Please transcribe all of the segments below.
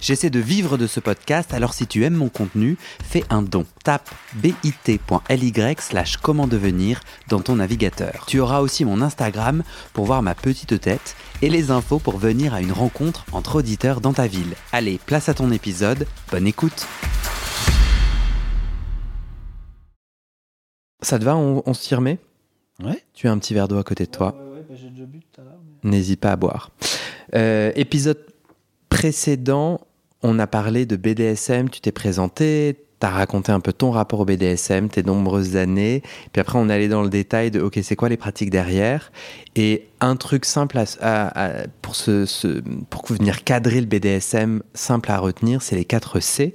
J'essaie de vivre de ce podcast, alors si tu aimes mon contenu, fais un don. Tape bit.ly slash comment devenir dans ton navigateur. Tu auras aussi mon Instagram pour voir ma petite tête et les infos pour venir à une rencontre entre auditeurs dans ta ville. Allez, place à ton épisode, bonne écoute Ça te va, on, on s'y remet Ouais. Tu as un petit verre d'eau à côté de toi. Ouais, ouais, bah, j'ai déjà bu tout à l'heure. N'hésite pas à boire. Euh, épisode précédent, on a parlé de BDSM, tu t'es présenté, tu as raconté un peu ton rapport au BDSM, tes nombreuses années, puis après on est allé dans le détail de ok, c'est quoi les pratiques derrière? Et un truc simple à, à- à- pour, se- pour venir cadrer le BDSM, simple à retenir, c'est les 4 C.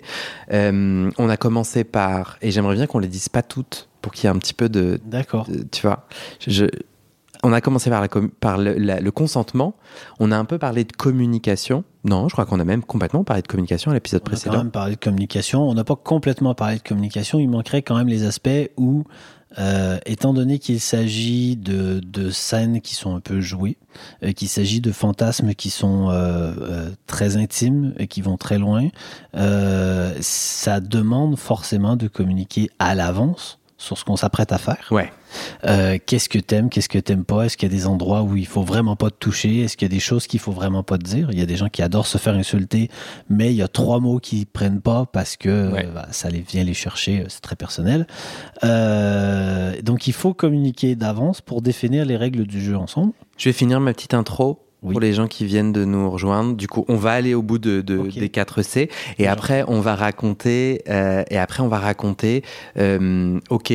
Euh, on a commencé par, et j'aimerais bien qu'on les dise pas toutes pour qu'il y ait un petit peu de, D'accord. tu vois, je- on a commencé par, la com- par le, la- le consentement. On a un peu parlé de communication. Non, je crois qu'on a même complètement parlé de communication à l'épisode On a quand précédent. même parlé de communication. On n'a pas complètement parlé de communication. Il manquerait quand même les aspects où, euh, étant donné qu'il s'agit de, de scènes qui sont un peu jouées, euh, qu'il s'agit de fantasmes qui sont euh, euh, très intimes et qui vont très loin, euh, ça demande forcément de communiquer à l'avance sur ce qu'on s'apprête à faire. Ouais. Euh, qu'est-ce que t'aimes, qu'est-ce que t'aimes pas? Est-ce qu'il y a des endroits où il faut vraiment pas te toucher? Est-ce qu'il y a des choses qu'il faut vraiment pas te dire? Il y a des gens qui adorent se faire insulter, mais il y a trois mots qu'ils prennent pas parce que Ouais. euh, bah, ça les vient les chercher, euh, c'est très personnel. Euh, donc il faut communiquer d'avance pour définir les règles du jeu ensemble. Je vais finir ma petite intro Oui. pour les gens qui viennent de nous rejoindre. Du coup, on va aller au bout de, des 4 C et Bien. après on va raconter. euh, et après on va raconter. euh, ok,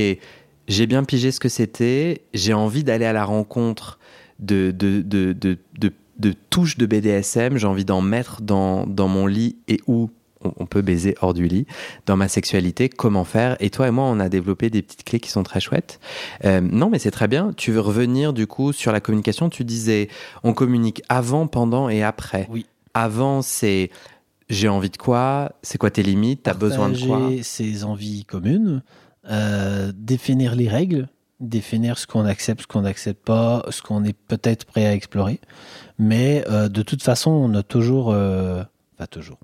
j'ai bien pigé ce que c'était. J'ai envie d'aller à la rencontre de de de de, de- de touches de BDSM. J'ai envie d'en mettre dans dans mon lit et où on, on peut baiser hors du lit dans ma sexualité. Comment faire? Et toi et moi, on a développé des petites clés qui sont très chouettes. Euh, non, mais c'est très bien. Tu veux revenir du coup sur la communication? Tu disais, on communique avant, pendant et après. Oui. Avant, c'est j'ai envie de quoi? C'est quoi tes limites? T'as besoin de quoi? Partager ses envies communes, euh, définir les règles, définir ce qu'on accepte, ce qu'on n'accepte pas, ce qu'on est peut-être prêt à explorer. Mais euh, de toute façon, on a toujours, euh, enfin toujours.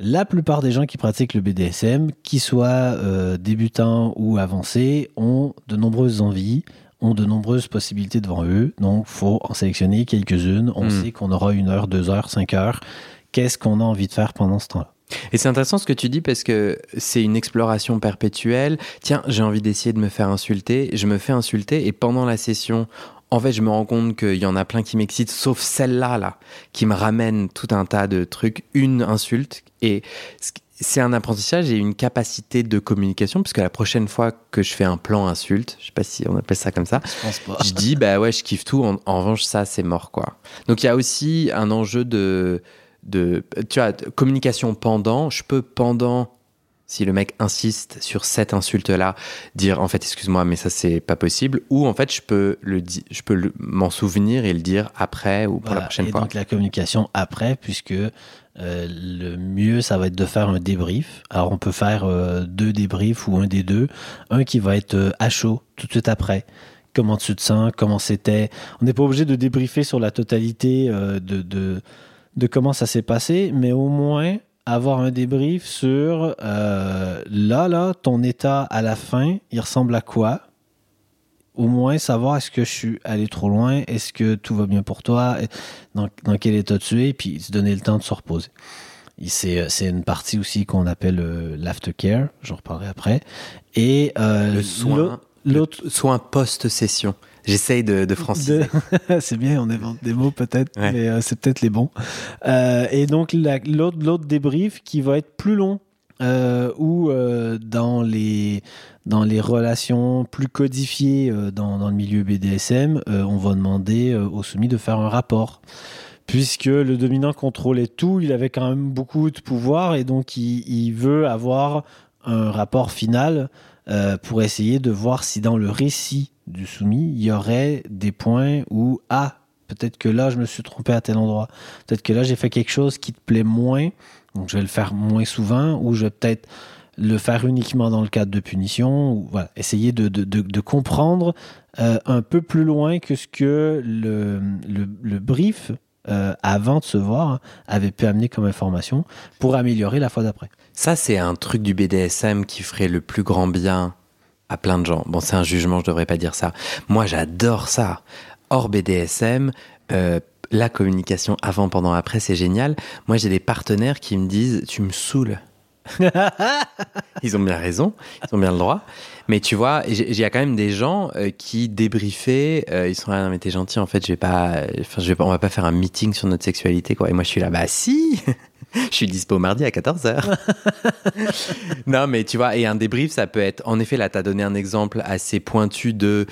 La plupart des gens qui pratiquent le BDSM, qu'ils soient euh, débutants ou avancés, ont de nombreuses envies, ont de nombreuses possibilités devant eux. Donc, faut en sélectionner quelques-unes. On Mm. sait qu'on aura une heure, deux heures, cinq heures. Qu'est-ce qu'on a envie de faire pendant ce temps-là? Et c'est intéressant ce que tu dis parce que c'est une exploration perpétuelle. Tiens, j'ai envie d'essayer de me faire insulter. Je me fais insulter et pendant la session, en fait, je me rends compte qu'il y en a plein qui m'excitent, sauf celle-là, là, qui me ramène tout un tas de trucs, une insulte. Et c'est un apprentissage et une capacité de communication, puisque la prochaine fois que je fais un plan insulte, je sais pas si on appelle ça comme ça, Je pense pas. je dis bah ouais je kiffe tout en, en revanche ça c'est mort quoi donc il y a aussi un enjeu de de tu vois de communication pendant je peux pendant si le mec insiste sur cette insulte là dire en fait excuse-moi mais ça c'est pas possible ou en fait je peux le je peux m'en souvenir et le dire après ou pour la prochaine et fois donc la communication après, puisque euh, le mieux, ça va être de faire un débrief. Alors on peut faire euh, deux débriefs ou un des deux. Un qui va être euh, à chaud tout de suite après. Comment tu te sens, comment c'était? On n'est pas obligé de débriefer sur la totalité euh, de, de, de comment ça s'est passé, mais au moins avoir un débrief sur euh, là, là, ton état à la fin, il ressemble à quoi? Au moins savoir est-ce que je suis allé trop loin, est-ce que tout va bien pour toi, dans, dans quel état tu es, puis se donner le temps de se reposer. Et C'est c'est une partie aussi qu'on appelle euh, l'aftercare, j'en reparlerai après. Et euh, le soin l'autre- l'autre le soin post session j'essaye de, de franciser de- c'est bien, on invente des mots peut-être, Ouais. mais euh, c'est peut-être les bons. Euh, et donc la- l'autre débrief qui va être plus long, euh, ou euh, dans les dans les relations plus codifiées dans, dans le milieu BDSM, on va demander euh, au soumis de faire un rapport. Puisque le dominant contrôlait tout, il avait quand même beaucoup de pouvoir et donc il, il veut avoir un rapport final euh, pour essayer de voir si dans le récit du soumis, il y aurait des points où, ah, Peut-être que là, je me suis trompé à tel endroit. Peut-être que là, j'ai fait quelque chose qui te plaît moins, donc je vais le faire moins souvent, ou je vais peut-être le faire uniquement dans le cadre de punition, ou voilà, essayer de, de, de, comprendre euh, un peu plus loin que ce que le, le, brief euh, avant de se voir, avait pu amener comme information pour améliorer la fois d'après. Ça, c'est un truc du BDSM qui ferait le plus grand bien à plein de gens. Bon, c'est un jugement, je devrais pas dire ça. Moi, j'adore ça. Hors BDSM, euh, la communication avant, pendant, après, c'est génial. Moi, j'ai des partenaires qui me disent Tu me saoules. ils ont bien raison, ils ont bien le droit. Mais tu vois, il y a quand même des gens euh, qui débriefaient, euh, ils sont là, non mais t'es gentil, en fait, je vais pas, enfin, je vais pas, on va pas faire un meeting sur notre sexualité, quoi. Et moi, je suis là, bah si, je suis dispo mardi à 14h. non, mais tu vois, et un débrief, ça peut être, en effet, là, t'as donné un exemple assez pointu de,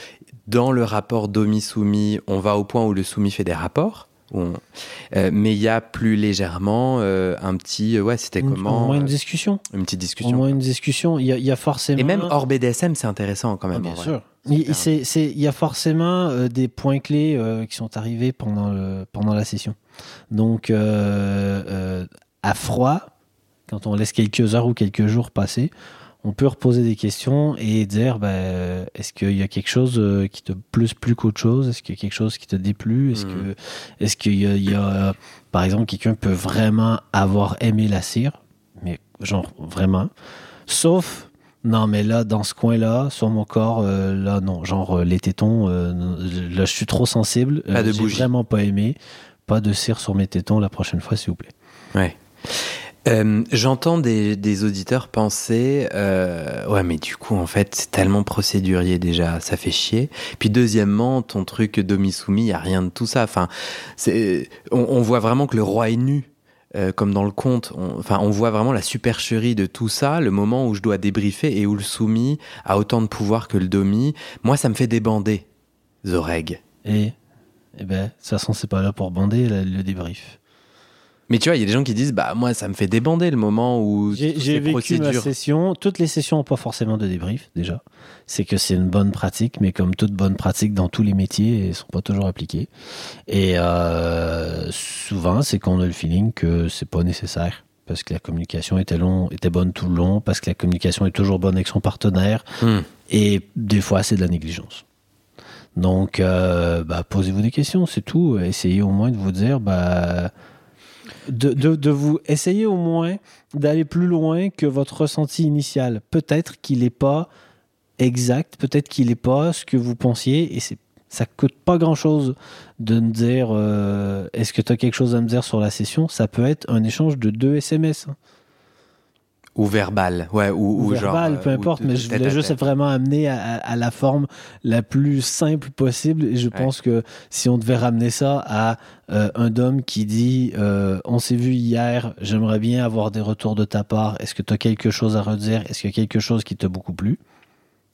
dans le rapport domi-soumis, on va au point où le soumis fait des rapports. Euh, mais il y a plus légèrement euh, un petit. Euh, ouais, c'était comment Au moins une discussion. Une petite discussion. Au moins une discussion. Il y, a, forcément. Et même hors BDSM, c'est intéressant quand même. Ah, bien sûr. Il, y a forcément des points clés qui sont arrivés pendant, le, pendant la session. Donc, à froid, quand on laisse quelques heures ou quelques jours passer, on peut reposer des questions et dire ben, est-ce qu'il y a quelque chose euh, qui te plus plus qu'autre chose? Est-ce qu'il y a quelque chose qui te déplut? Est-ce que est-ce qu'il y, a, par exemple quelqu'un peut vraiment avoir aimé la cire? Mais genre vraiment. Sauf non mais là dans ce coin là sur mon corps euh, là non. Genre euh, les tétons là je suis trop sensible. Pas de j'ai vraiment pas aimé. Pas de cire sur mes tétons la prochaine fois s'il vous plaît. Ouais euh, j'entends des, auditeurs penser euh, ouais mais du coup en fait c'est tellement procédurier déjà ça fait chier. Puis deuxièmement ton truc demi soumis y a rien de tout ça. Enfin c'est on, voit vraiment que le roi est nu euh, comme dans le conte. Enfin on voit vraiment la supercherie de tout ça le moment où je dois débriefer et où le soumis a autant de pouvoir que le domi. Moi ça me fait débander Zoreg. Et eh ben de toute façon c'est pas là pour bander le débrief mais tu vois, il y a des gens qui disent, bah moi, ça me fait débander le moment où j'ai vécu ma session. Toutes les sessions n'ont pas forcément de débrief déjà. C'est que c'est une bonne pratique, mais comme toute bonne pratique dans tous les métiers, elles sont pas toujours appliquées. Et euh, souvent, c'est qu'on a le feeling que c'est pas nécessaire parce que la communication était long, était bonne tout le long, parce que la communication est toujours bonne avec son partenaire. Hmm. Et des fois, c'est de la négligence. Donc, euh, bah, posez-vous des questions, c'est tout. Essayez au moins de vous dire, bah de, vous essayer au moins d'aller plus loin que votre ressenti initial. Peut-être qu'il n'est pas exact, peut-être qu'il n'est pas ce que vous pensiez, et c'est ça coûte pas grand chose de me dire euh, est-ce que tu as quelque chose à me dire sur la session Ça peut être un échange de deux SMS. Hein. Ou verbal, ouais, ou, ou, verbal, peu euh, importe, mais je voulais juste vraiment amener à, la forme la plus simple possible. Et je pense que si on devait ramener ça à euh, un homme qui dit euh, On s'est vu hier, j'aimerais bien avoir des retours de ta part, est-ce que tu as quelque chose à redire? Est-ce qu'il y a quelque chose qui t'a beaucoup plu?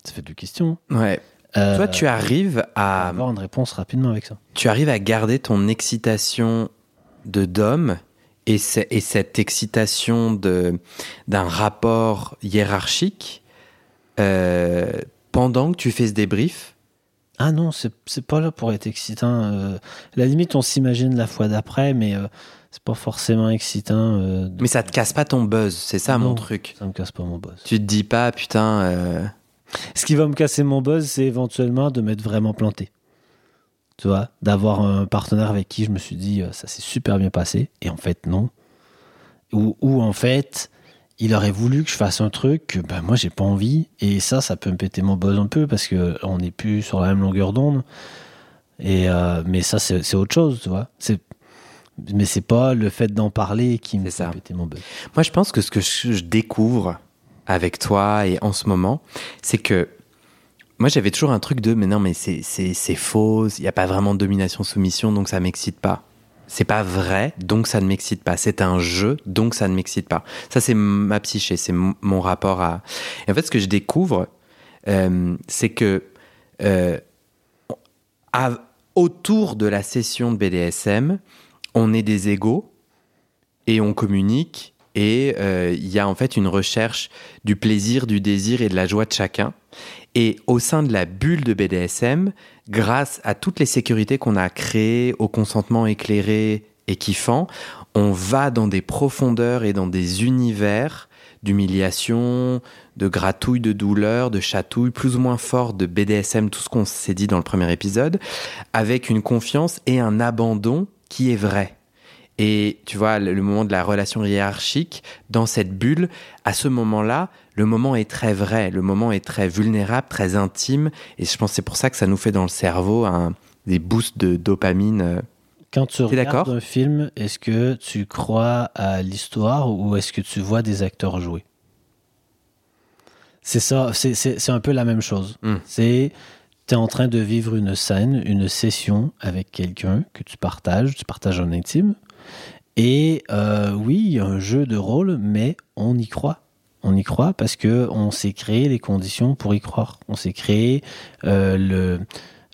Ça fait deux questions. Ouais. Toi, tu arrives à. Avoir une réponse rapidement avec ça. Tu arrives à garder ton excitation de d'homme et, et cette excitation d'un rapport hiérarchique euh, pendant que tu fais ce débrief? Ah non, c'est pas là pour être excitant. Euh, la limite, on s'imagine la fois d'après, mais euh, c'est pas forcément excitant. Mais ça te casse pas ton buzz, c'est ça mon truc. Ça me casse pas mon buzz. Tu te dis pas, putain. Ce qui va me casser mon buzz, c'est éventuellement de m'être vraiment planté tu vois, d'avoir un partenaire avec qui je me suis dit euh, ça s'est super bien passé et en fait non. Ou, ou, en fait il aurait voulu que je fasse un truc que ben, moi j'ai pas envie et ça ça peut me péter mon buzz un peu parce que on n'est plus sur la même longueur d'onde. Et euh, mais ça c'est autre chose, tu vois. C'est mais c'est pas le fait d'en parler qui me fait péter mon buzz. Moi je pense que ce que je découvre avec toi et en ce moment, c'est que moi, j'avais toujours un truc de, mais non, mais c'est faux, il n'y a pas vraiment de domination-soumission, donc ça m'excite pas. C'est pas vrai, donc ça ne m'excite pas. C'est un jeu, donc ça ne m'excite pas. Ça, c'est ma psyché, c'est mon rapport à. Et en fait, ce que je découvre, euh, c'est que euh, autour de la session de BDSM, on est des égaux et on communique et euh, il y a en fait une recherche du plaisir, du désir et de la joie de chacun. Et au sein de la bulle de BDSM, grâce à toutes les sécurités qu'on a créées, au consentement éclairé et kiffant, on va dans des profondeurs et dans des univers d'humiliation, de gratouille, de douleur, de chatouille, plus ou moins fort de BDSM, tout ce qu'on s'est dit dans le premier épisode, avec une confiance et un abandon qui est vrai. Et tu vois, le moment de la relation hiérarchique, dans cette bulle, à ce moment-là, le moment est très vrai, le moment est très vulnérable, très intime. Et je pense que c'est pour ça que ça nous fait dans le cerveau un, des boosts de dopamine. euh. Quand tu regardes un film, est-ce que tu crois à l'histoire ou est-ce que tu vois des acteurs jouer? C'est ça, c'est- un peu la même chose. Mm. C'est tu es en train de vivre une scène, une session avec quelqu'un que tu partages, tu partages en intime. Et euh, oui, il y a un jeu de rôle, mais on y croit. On y croit parce que on s'est créé les conditions pour y croire. On s'est créé euh, le,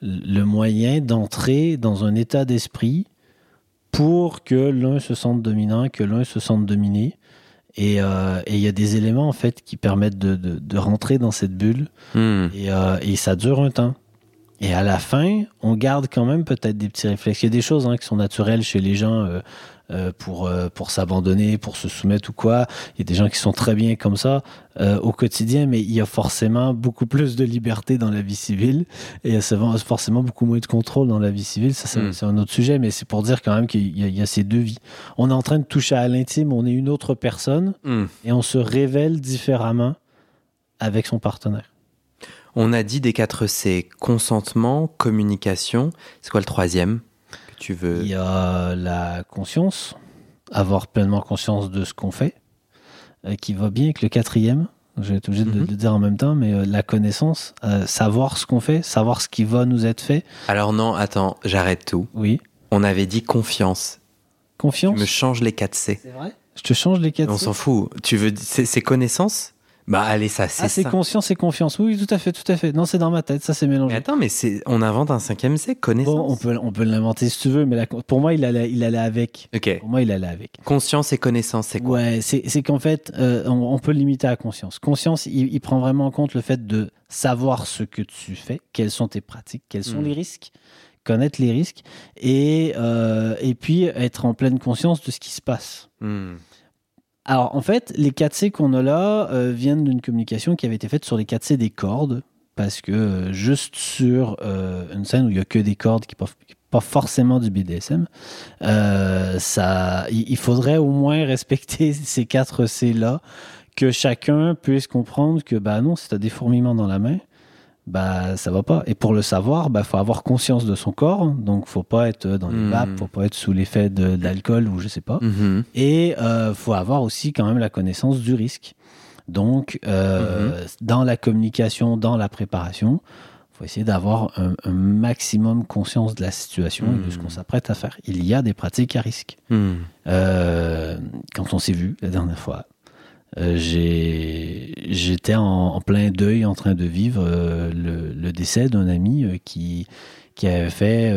le moyen d'entrer dans un état d'esprit pour que l'un se sente dominant, que l'un se sente dominé. Et euh, il y a des éléments en fait qui permettent de, de, de rentrer dans cette bulle Hmm. et, euh, et ça dure un temps. Et à la fin, on garde quand même peut-être des petits réflexes. Il y a des choses hein, qui sont naturelles chez les gens euh, pour, euh, pour s'abandonner, pour se soumettre ou quoi. Il y a des gens qui sont très bien comme ça euh, au quotidien, mais il y a forcément beaucoup plus de liberté dans la vie civile et il y a forcément beaucoup moins de contrôle dans la vie civile. Ça, c'est Mm. c'est un autre sujet, mais c'est pour dire quand même qu'il y, a- il y a ces deux vies. On est en train de toucher à l'intime, on est une autre personne Hmm. et on se révèle différemment avec son partenaire. On a dit des 4 C consentement, communication. C'est quoi le troisième? Que tu veux Il y a la conscience, avoir pleinement conscience de ce qu'on fait, euh, qui va bien avec le quatrième. Je vais être obligé de Mhm. de le dire en même temps, mais euh, la connaissance, euh, savoir ce qu'on fait, savoir ce qui va nous être fait. Alors non, attends, j'arrête tout. Oui. On avait dit confiance. Tu Confiance. me changes les 4 C. C'est vrai? Je te change les quatre. On s'en fout. Tu veux c'est connaissance? Bah allez, ça c'est Ah, c'est ça. conscience et confiance. Oui, tout à fait, tout à fait. Non, c'est dans ma tête, ça c'est Mais mélangé. attends, mais c'est on invente un cinquième C, connaissance. Bon, on peut, on peut l'inventer si tu veux, mais la- pour moi, il allait, il allait avec. Ok. Pour moi, il allait avec. Conscience et connaissance, c'est quoi? Ouais, c'est c'est qu'en fait, euh, on, on peut le limiter à conscience. Conscience, il, il prend vraiment en compte le fait de savoir ce que tu fais, quelles sont tes pratiques, quels sont Mm. les risques, connaître les risques, et, euh, et puis être en pleine conscience de ce qui se passe. Hmm. Alors, en fait, les 4C qu'on a là euh, viennent d'une communication qui avait été faite sur les 4C des cordes, parce que euh, juste sur euh, une scène où il n'y a que des cordes qui sont pas forcément du BDSM, ça, il faudrait au moins respecter ces 4C-là, que chacun puisse comprendre que, bah non, as des fourmillements dans la main, bah ça va pas. Et pour le savoir, bah faut avoir conscience de son corps, donc faut pas être dans les Hmm. vapes, faut pas être sous l'effet de, d'alcool ou je sais pas. Mhm. Et euh, faut avoir aussi quand même la connaissance du risque. Donc, euh, Mhm. dans la communication, dans la préparation, faut essayer d'avoir un, un maximum conscience de la situation et de ce Mhm. qu'on s'apprête à faire. Il y a des pratiques à risque. Hmm. Euh, quand on s'est vu la dernière fois, euh, j'étais en, plein deuil en train de vivre euh, le, décès d'un ami euh, qui, qui avait fait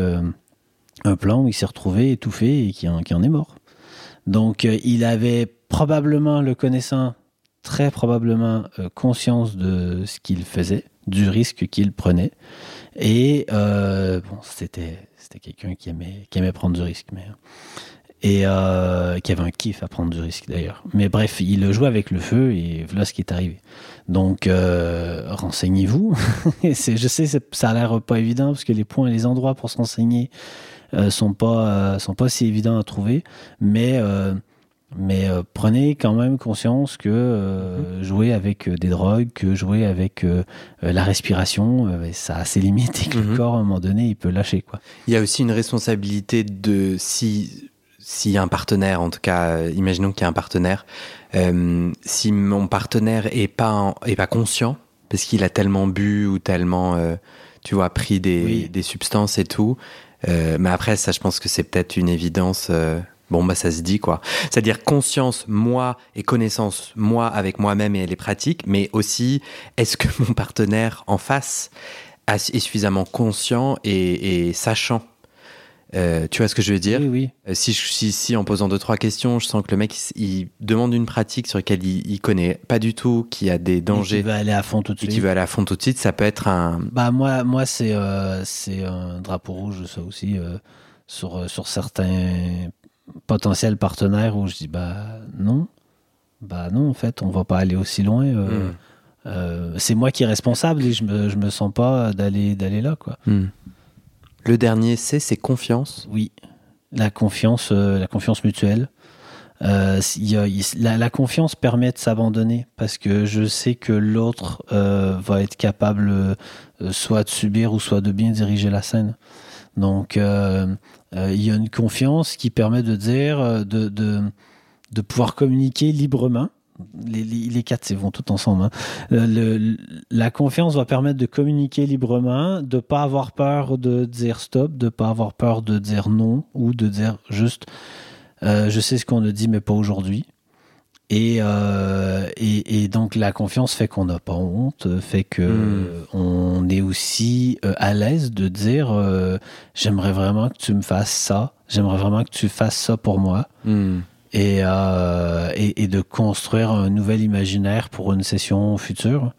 un plan où il s'est retrouvé étouffé et qui en, est mort. Donc il avait probablement, le connaissant, très probablement conscience de ce qu'il faisait, du risque qu'il prenait. Et bon, c'était quelqu'un qui aimait, qui aimait prendre du risque. Mais, et euh, qui avait un kiff à prendre du risque d'ailleurs. Mais bref, il joué avec le feu et voilà ce qui est arrivé. Donc euh, renseignez-vous. Je sais, ça a l'air pas évident parce que les points et les endroits pour se renseigner euh, sont pas euh, sont pas si évidents à trouver, mais euh, mais prenez quand même conscience que euh, jouer avec des drogues, que jouer avec la respiration, euh, ça a ses limites et que Mhm. le corps à un moment donné il peut lâcher quoi. Il y a aussi une responsabilité de si s'il y a un partenaire, en tout cas, euh, imaginons qu'il y a un partenaire, euh, si mon partenaire est pas en- est pas conscient parce qu'il a tellement bu ou tellement, euh, tu vois, pris des, Oui. des substances et tout. euh, mais après, ça, je pense que c'est peut-être une évidence. bon, bah, ça se dit quoi. C'est-à-dire conscience, moi, et connaissance, moi, avec moi-même et les pratiques, mais aussi, est-ce que mon partenaire en face est suffisamment conscient et, et sachant Euh, tu vois ce que je veux dire Oui, oui. Euh, si, je- si, si en posant deux, trois questions, je sens que le mec, il, demande une pratique sur laquelle il, il connaît pas du tout, qu'il y a des Et dangers, qui veut aller à fond tout de et suite. qui veut aller à fond tout de suite, ça peut être un... Bah moi, moi c'est euh, un drapeau rouge ça aussi euh, sur sur certains potentiels partenaires où je dis bah non, bah non en fait on va pas aller aussi loin. Hmm. c'est moi qui est responsable et je me je me sens pas d'aller d'aller là quoi. Hmm. Le dernier C, c'est confiance. Oui, la confiance euh, la confiance mutuelle. Euh, la, confiance permet de s'abandonner parce que je sais que l'autre euh, va être capable soit de subir ou soit de bien diriger la scène. Donc il y a une confiance qui permet de dire, de, de pouvoir communiquer librement. Les, les, les quatre, ils vont tout ensemble. hein. Euh, le- la confiance va permettre de communiquer librement, de pas avoir peur de dire stop, de pas avoir peur de dire non ou de dire juste euh, je sais ce qu'on a dit, mais pas aujourd'hui. Et, euh, et, et donc la confiance fait qu'on n'a pas honte, fait que Mm. euh, on est aussi à l'aise de dire euh, j'aimerais vraiment que tu me fasses ça, j'aimerais vraiment que tu fasses ça pour moi, Hmm. Et, euh, et, et de construire un nouvel imaginaire pour une session future.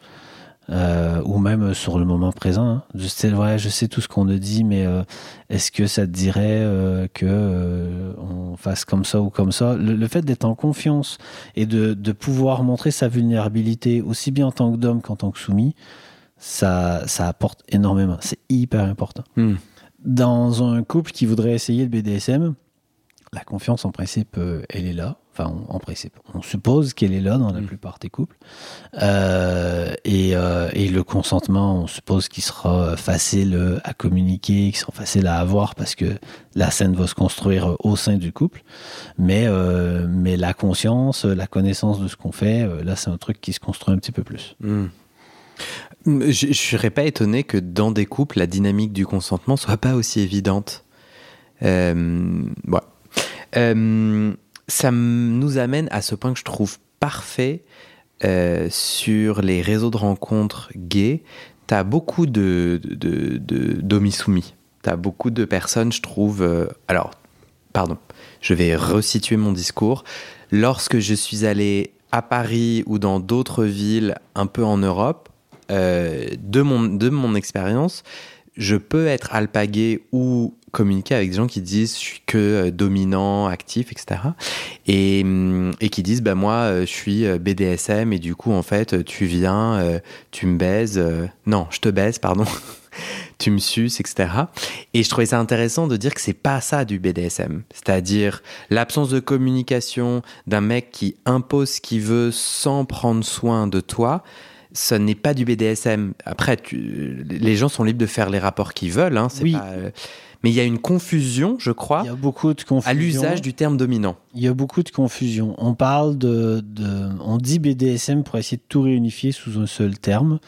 euh, ou même sur le moment présent. hein. Style, ouais, je sais tout ce qu'on a dit, mais euh, est-ce que ça te dirait euh, que on fasse comme ça ou comme ça? Le, le fait d'être en confiance et de, de pouvoir montrer sa vulnérabilité aussi bien en tant que d'homme qu'en tant que soumis, ça, ça apporte énormément. C'est hyper important. Hmm. Dans un couple qui voudrait essayer le BDSM, la confiance, en principe, euh, elle est là. Enfin, on- en principe, on suppose qu'elle est là dans la Mm. plupart des couples. Euh, et, euh, et le consentement, on suppose qu'il sera facile à communiquer, qu'il sera facile à avoir parce que la scène va se construire au sein du couple. Mais, euh, mais la conscience, la connaissance de ce qu'on fait, là, c'est un truc qui se construit un petit peu plus. Hmm. Je, je serais pas étonné que dans des couples, la dynamique du consentement soit pas aussi évidente. Euh, ouais. Euh, ça nous amène à ce point que je trouve parfait euh, sur les réseaux de rencontres gays. Tu as beaucoup de, de, de, d'hommes soumis. Tu as beaucoup de personnes, je trouve. euh, alors, pardon, je vais resituer mon discours. Lorsque je suis allé à Paris ou dans d'autres villes un peu en Europe, de, mon, de mon expérience, je peux être alpagué ou communiquer avec des gens qui disent je suis que euh, dominant, actif, etc. Et, hum, et qui disent bah moi euh, je suis euh, BDSM et du coup en fait tu viens, tu me baises, non je te baise pardon, tu me suces, etc. Et je trouvais ça intéressant de dire que c'est pas ça du BDSM, c'est-à-dire l'absence de communication d'un mec qui impose ce qu'il veut sans prendre soin de toi ce n'est pas du BDSM. Après, tu- les gens sont libres de faire les rapports qu'ils veulent. hein, Oui. pas, euh, mais il y a une confusion, je crois, Il y a beaucoup de confusion. à l'usage du terme dominant. Il y a beaucoup de confusion. On parle de, de- on dit BDSM pour essayer de tout réunifier sous un seul terme.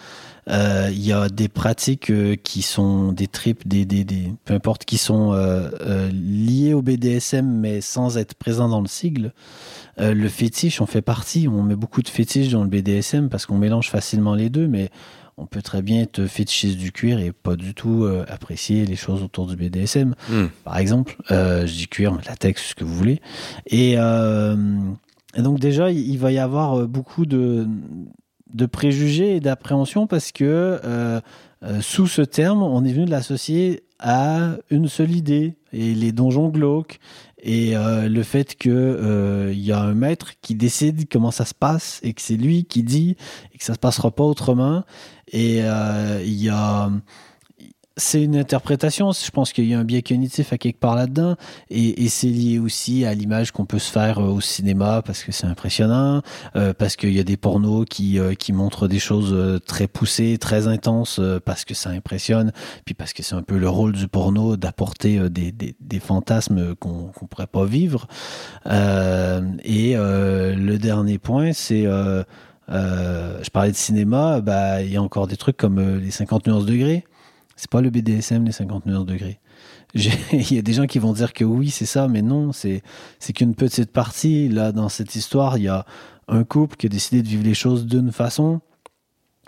Euh, il y a des pratiques euh, qui sont des tripes, des, des, des- peu importe, qui sont euh, liées au BDSM mais sans être présents dans le sigle. Euh, le fétiche, on fait partie. On met beaucoup de fétiches dans le BDSM parce qu'on mélange facilement les deux, mais on peut très bien être fétichiste du cuir et pas du tout euh, apprécier les choses autour du BDSM Hmm. par exemple. Euh, je dis cuir, latex, ce que vous voulez. Et, euh, et donc déjà, il, il va y avoir beaucoup de, de préjugés et d'appréhension parce que sous ce terme, on est venu de l'associer à une seule idée et les donjons glauques et euh, le fait que euh, il y a un maître qui décide comment ça se passe et que c'est lui qui dit et que ça se passera pas autrement. Et euh, il y a c'est une interprétation. Je pense qu'il y a un biais cognitif à quelque part là-dedans. Et, c'est lié aussi à l'image qu'on peut se faire euh, au cinéma parce que c'est impressionnant, euh, parce qu'il y a des pornos qui, euh, qui montrent des choses très poussées, très intenses, parce que ça impressionne, puis parce que c'est un peu le rôle du porno d'apporter des, des, fantasmes qu'on qu'on pourrait pas vivre. Et le dernier point, c'est... je parlais de cinéma, bah, il y a encore des trucs comme les 50 nuances degrés. C'est pas le BDSM, les 50 nuances degrés. J'ai- Il y a des gens qui vont dire que oui, c'est ça, mais non, c'est qu'une petite partie. Là, dans cette histoire, il y a un couple qui a décidé de vivre les choses d'une façon,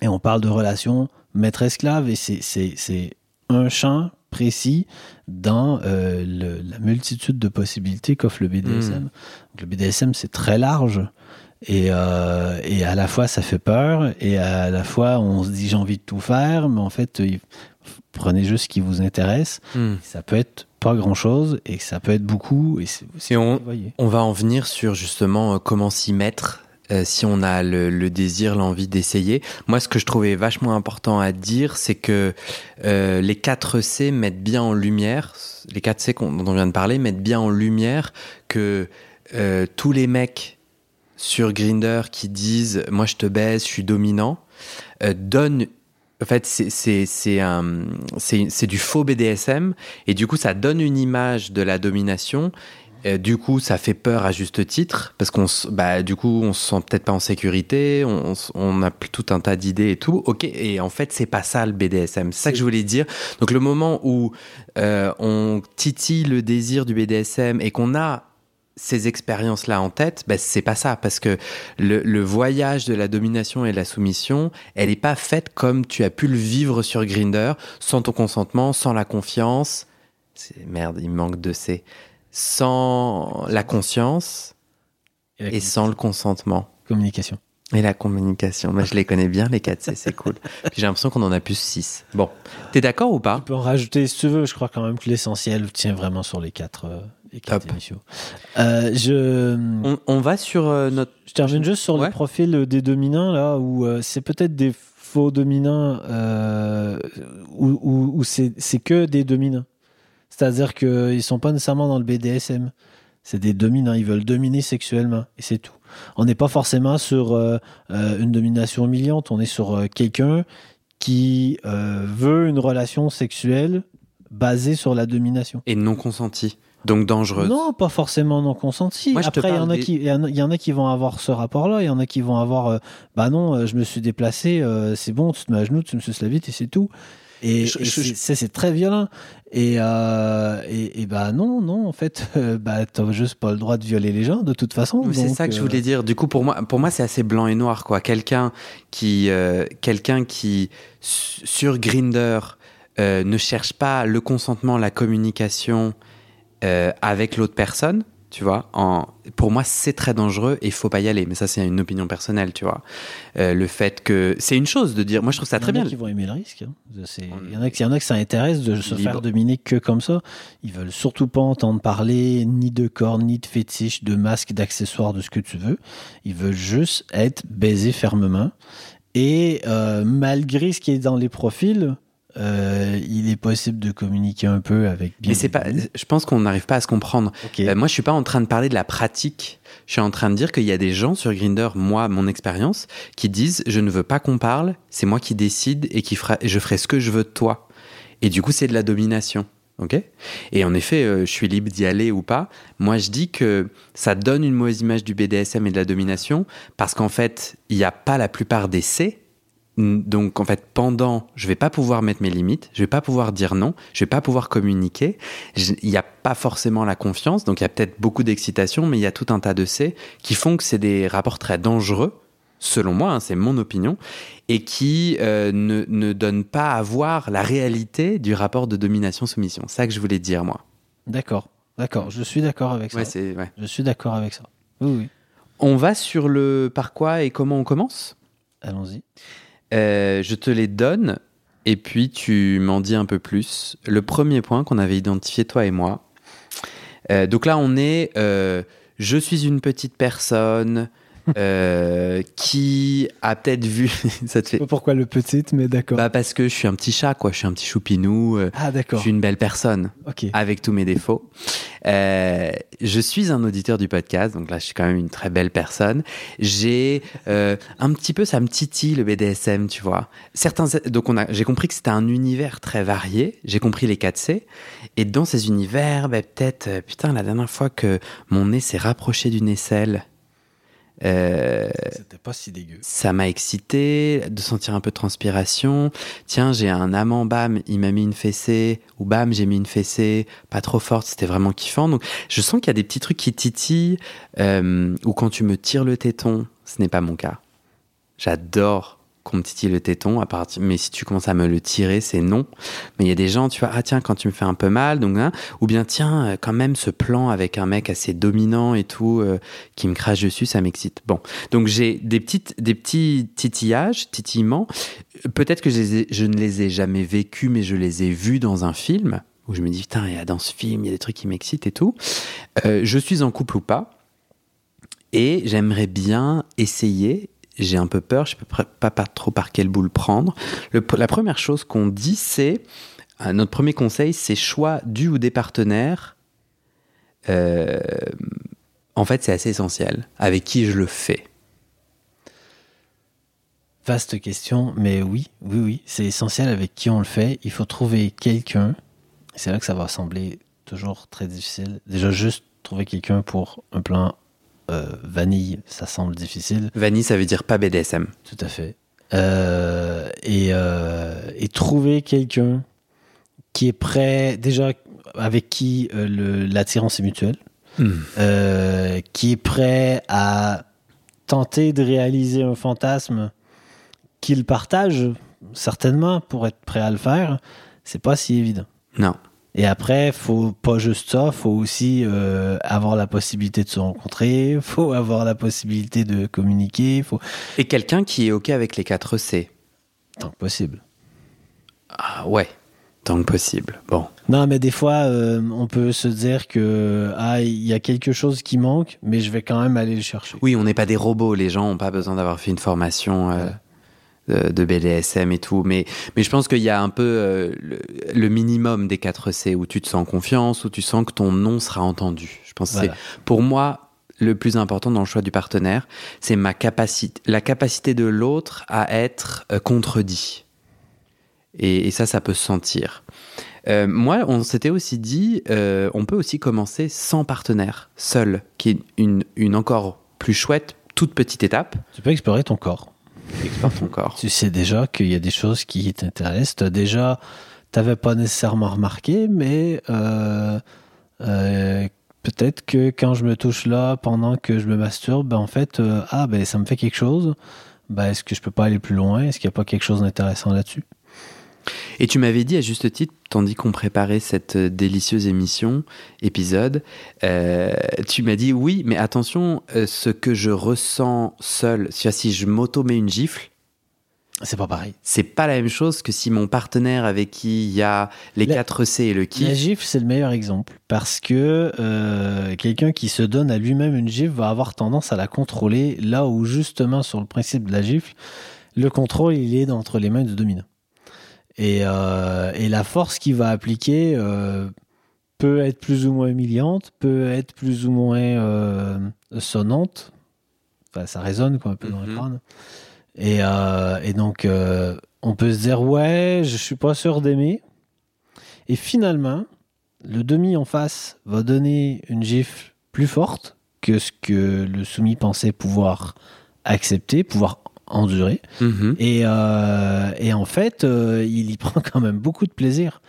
et on parle de relation maître-esclave, et c'est- un champ précis dans euh, le- la multitude de possibilités qu'offre le BDSM. Mm. Donc, le BDSM, c'est très large. Et, euh, et à la fois, ça fait peur. Et à la fois, on se dit j'ai envie de tout faire. Mais en fait, prenez juste ce qui vous intéresse. Hmm. Ça peut être pas grand-chose et ça peut être beaucoup. Et on, va en venir sur justement euh, comment s'y mettre euh, si on a le, le désir, l'envie d'essayer. Moi, ce que je trouvais vachement important à dire, c'est que euh, les 4 C mettent bien en lumière, les 4 C dont on vient de parler, mettent bien en lumière que euh, tous les mecs sur Grinder qui disent moi je te baise, je suis dominant, donnent en fait, c'est- c'est du faux BDSM et du coup, ça donne une image de la domination. Euh, du coup, ça fait peur à juste titre parce qu'on, bah, du coup, on se sent peut-être pas en sécurité. On, on a tout un tas d'idées et tout. Ok, et en fait, c'est pas ça le BDSM. C'est ça que je voulais dire. Donc, le moment où euh, on titille le désir du BDSM et qu'on a ces expériences-là en tête, bah, c'est pas ça, parce que le, le voyage de la domination et de la soumission, elle n'est pas faite comme tu as pu le vivre sur Grinder, sans ton consentement, sans la confiance. Merde, il manque de C. Sans la conscience Et la et sans le consentement. communication. Et la communication. Moi, je les connais bien, les 4 C, c'est cool. Puis j'ai l'impression qu'on en a plus 6. Bon, t'es d'accord ou pas? Tu peux en rajouter si tu veux. Je crois quand même que l'essentiel tient vraiment sur les quatre, euh, Top. Euh, je, on, on va sur euh, notre. je termine juste sur Ouais. les profils des dominants là où euh, c'est peut-être des faux dominants euh, où, où- où c'est c'est que des dominants. C'est-à-dire qu'ils sont pas nécessairement dans le BDSM. C'est des dominants. Ils veulent dominer sexuellement et c'est tout. On n'est pas forcément sur une domination humiliante. On est sur euh, quelqu'un qui euh, veut une relation sexuelle basée sur la domination. Et non consenti. Donc dangereuse. Non, pas forcément non consenti. Moi, je te Après, il y, en a des- qui, il y en a- il y en a qui vont avoir ce rapport-là, il y en a qui vont avoir, euh, bah non, euh, je me suis déplacé, euh, c'est bon, tu te mets à genoux, tu me suces la bite et c'est tout. Et, Je- et je- c'est- je- ça, c'est très violent. Et, euh, et, et bah non, non, en fait, euh, bah t'as juste pas le droit de violer les gens de toute façon. C'est ça que je voulais dire. Du coup, pour moi, pour moi, c'est assez blanc et noir, quoi. Quelqu'un qui, euh, quelqu'un qui su- sur Grinder euh, ne cherche pas le consentement, la communication euh, avec l'autre personne, tu vois. En, pour moi, c'est très dangereux et il faut pas y aller. Mais ça, c'est une opinion personnelle, tu vois. Euh, le fait que c'est une chose de dire. Moi, je trouve ça très Il y en a bien. qui vont aimer le risque. hein. Il y en a qui, il y en a que ça intéresse de se Libre. faire dominer que comme ça. Ils veulent surtout pas entendre parler ni de corps, ni de fétiche, de masque, d'accessoires, de ce que tu veux. Ils veulent juste être baisés fermement. Et euh, malgré ce qui est dans les profils, euh, il est possible de communiquer un peu avec bien. Mais c'est pas. Je pense qu'on n'arrive pas à se comprendre. Euh, moi, je suis pas en train de parler de la pratique. Je suis en train de dire qu'il y a des gens sur Grinder, moi, mon expérience, qui disent je ne veux pas qu'on parle, c'est moi qui décide et qui fera, je ferai ce que je veux de toi. Et du coup, c'est de la domination. Ok? Et en effet, euh, je suis libre d'y aller ou pas. Moi, je dis que ça donne une mauvaise image du BDSM et de la domination parce qu'en fait, il n'y a pas la plupart des C. Donc, en fait, pendant, je vais pas pouvoir mettre mes limites, je vais pas pouvoir dire non, je vais pas pouvoir communiquer. Il n'y a pas forcément la confiance, donc il y a peut-être beaucoup d'excitation, mais il y a tout un tas de C qui font que c'est des rapports très dangereux, selon moi, hein, c'est mon opinion, et qui euh, ne, ne donnent pas à voir la réalité du rapport de domination-soumission. C'est ça que je voulais dire, moi. D'accord, d'accord. Je suis d'accord avec ça. Ouais, c'est, ouais. Je suis d'accord avec ça. Oui, oui. On va sur le par quoi et comment on commence? Allons-y. Euh, je te les donne et puis tu m'en dis un peu plus. Le premier point qu'on avait identifié, toi et moi. Euh, donc là, on est euh, je suis une petite personne euh, qui a peut-être vu. ça te fait. Pourquoi le petit, mais d'accord. Bah, parce que je suis un petit chat, quoi. Je suis un petit choupinou. euh, ah, je d'accord. suis une belle personne Ok. avec tous mes défauts. Euh, je suis un auditeur du podcast, donc là je suis quand même une très belle personne. J'ai euh, un petit peu, ça me titille le BDSM, tu vois. Certains, donc on a, j'ai compris que c'était un univers très varié. J'ai compris les 4C. Et dans ces univers, ben, peut-être, putain, la dernière fois que mon nez s'est rapproché d'une aisselle. Euh, C'était pas si dégueu. ça m'a excité de sentir un peu de transpiration. Tiens, j'ai un amant, bam, il m'a mis une fessée, ou bam, j'ai mis une fessée, pas trop forte, c'était vraiment kiffant. Donc, je sens qu'il y a des petits trucs qui titillent, euh, ou quand tu me tires le téton, ce n'est pas mon cas. J'adore qu'on me titille le téton, à partir, mais si tu commences à me le tirer, c'est non. Mais il y a des gens, tu vois, ah tiens, quand tu me fais un peu mal, donc, hein, ou bien tiens, euh, quand même, ce plan avec un mec assez dominant et tout, euh, qui me crache dessus, ça m'excite. Bon, donc j'ai des, petites, des petits titillages, titillements. Peut-être que je, ne les ai jamais vécus, mais je les ai vus dans un film, où je me dis, putain, dans ce film, il y a des trucs qui m'excitent et tout. Euh, je suis en couple ou pas, et j'aimerais bien essayer. J'ai un peu peur, je ne sais pas, pas trop par quel bout le prendre. La première chose qu'on dit, c'est euh, notre premier conseil, c'est choix du ou des partenaires. Euh, en fait, c'est assez essentiel. Avec qui je le fais Vaste question, mais oui, oui, oui, c'est essentiel avec qui on le fait. Il faut trouver quelqu'un. C'est là que ça va sembler toujours très difficile. Déjà, juste trouver quelqu'un pour un plan euh, vanille, ça semble difficile. Vanille, ça veut dire pas BDSM. Tout à fait. Euh, et, euh, et trouver quelqu'un qui est prêt, déjà avec qui l'attirance est mutuelle, euh, qui est prêt à tenter de réaliser un fantasme qu'il partage, certainement, pour être prêt à le faire, c'est pas si évident. Non. Et après, faut pas juste ça, faut aussi euh, avoir la possibilité de se rencontrer, faut avoir la possibilité de communiquer, faut Et quelqu'un qui est OK avec les 4 C. tant que possible. Ah ouais, tant que possible. Bon. Non, mais des fois, euh, on peut se dire que ah, il y a quelque chose qui manque, mais je vais quand même aller le chercher. Oui, on n'est pas des robots. Les gens n'ont pas besoin d'avoir fait une formation euh, de BDSM et tout. Mais, mais je pense qu'il y a un peu euh, le, le minimum des 4 C où tu te sens confiance, où tu sens que ton nom sera entendu. Je pense que c'est pour moi le plus important dans le choix du partenaire, c'est ma capacité, la capacité de l'autre à être euh, contredit. Et, et ça, ça peut se sentir. Euh, moi, on s'était aussi dit, on peut aussi commencer sans partenaire, seul, qui est une, une encore plus chouette, toute petite étape. Tu peux explorer ton corps. Tu sais déjà qu'il y a des choses qui t'intéressent. Déjà, t'avais pas nécessairement remarqué, mais euh, euh, peut-être que quand je me touche là, pendant que je me masturbe, ben en fait, euh, ah ben ça me fait quelque chose. Ben, est-ce que je peux pas aller plus loin? Est-ce qu'il n'y a pas quelque chose d'intéressant là-dessus? Et tu m'avais dit à juste titre, tandis qu'on préparait cette euh, délicieuse émission, épisode, euh, tu m'as dit oui, mais attention, euh, ce que je ressens seul, si je m'auto-mets une gifle, C'est pas pareil. c'est pas la même chose que si mon partenaire avec qui il y a les La- 4 C et le La kiff. gifle, c'est le meilleur exemple parce que euh, quelqu'un qui se donne à lui-même une gifle va avoir tendance à la contrôler là où justement sur le principe de la gifle, le contrôle il est entre les mains du dominant. Et, euh, et la force qu'il va appliquer euh, peut être plus ou moins humiliante, peut être plus ou moins euh, sonnante. Enfin, ça résonne quoi, un peu dans le Mhm. crâne. Et, et donc, on peut se dire, ouais, je suis pas sûr d'aimer. Et finalement, le demi en face va donner une gifle plus forte que ce que le soumis pensait pouvoir accepter, pouvoir endurer. Mhm. Et, euh, et en fait, euh, il y prend quand même beaucoup de plaisir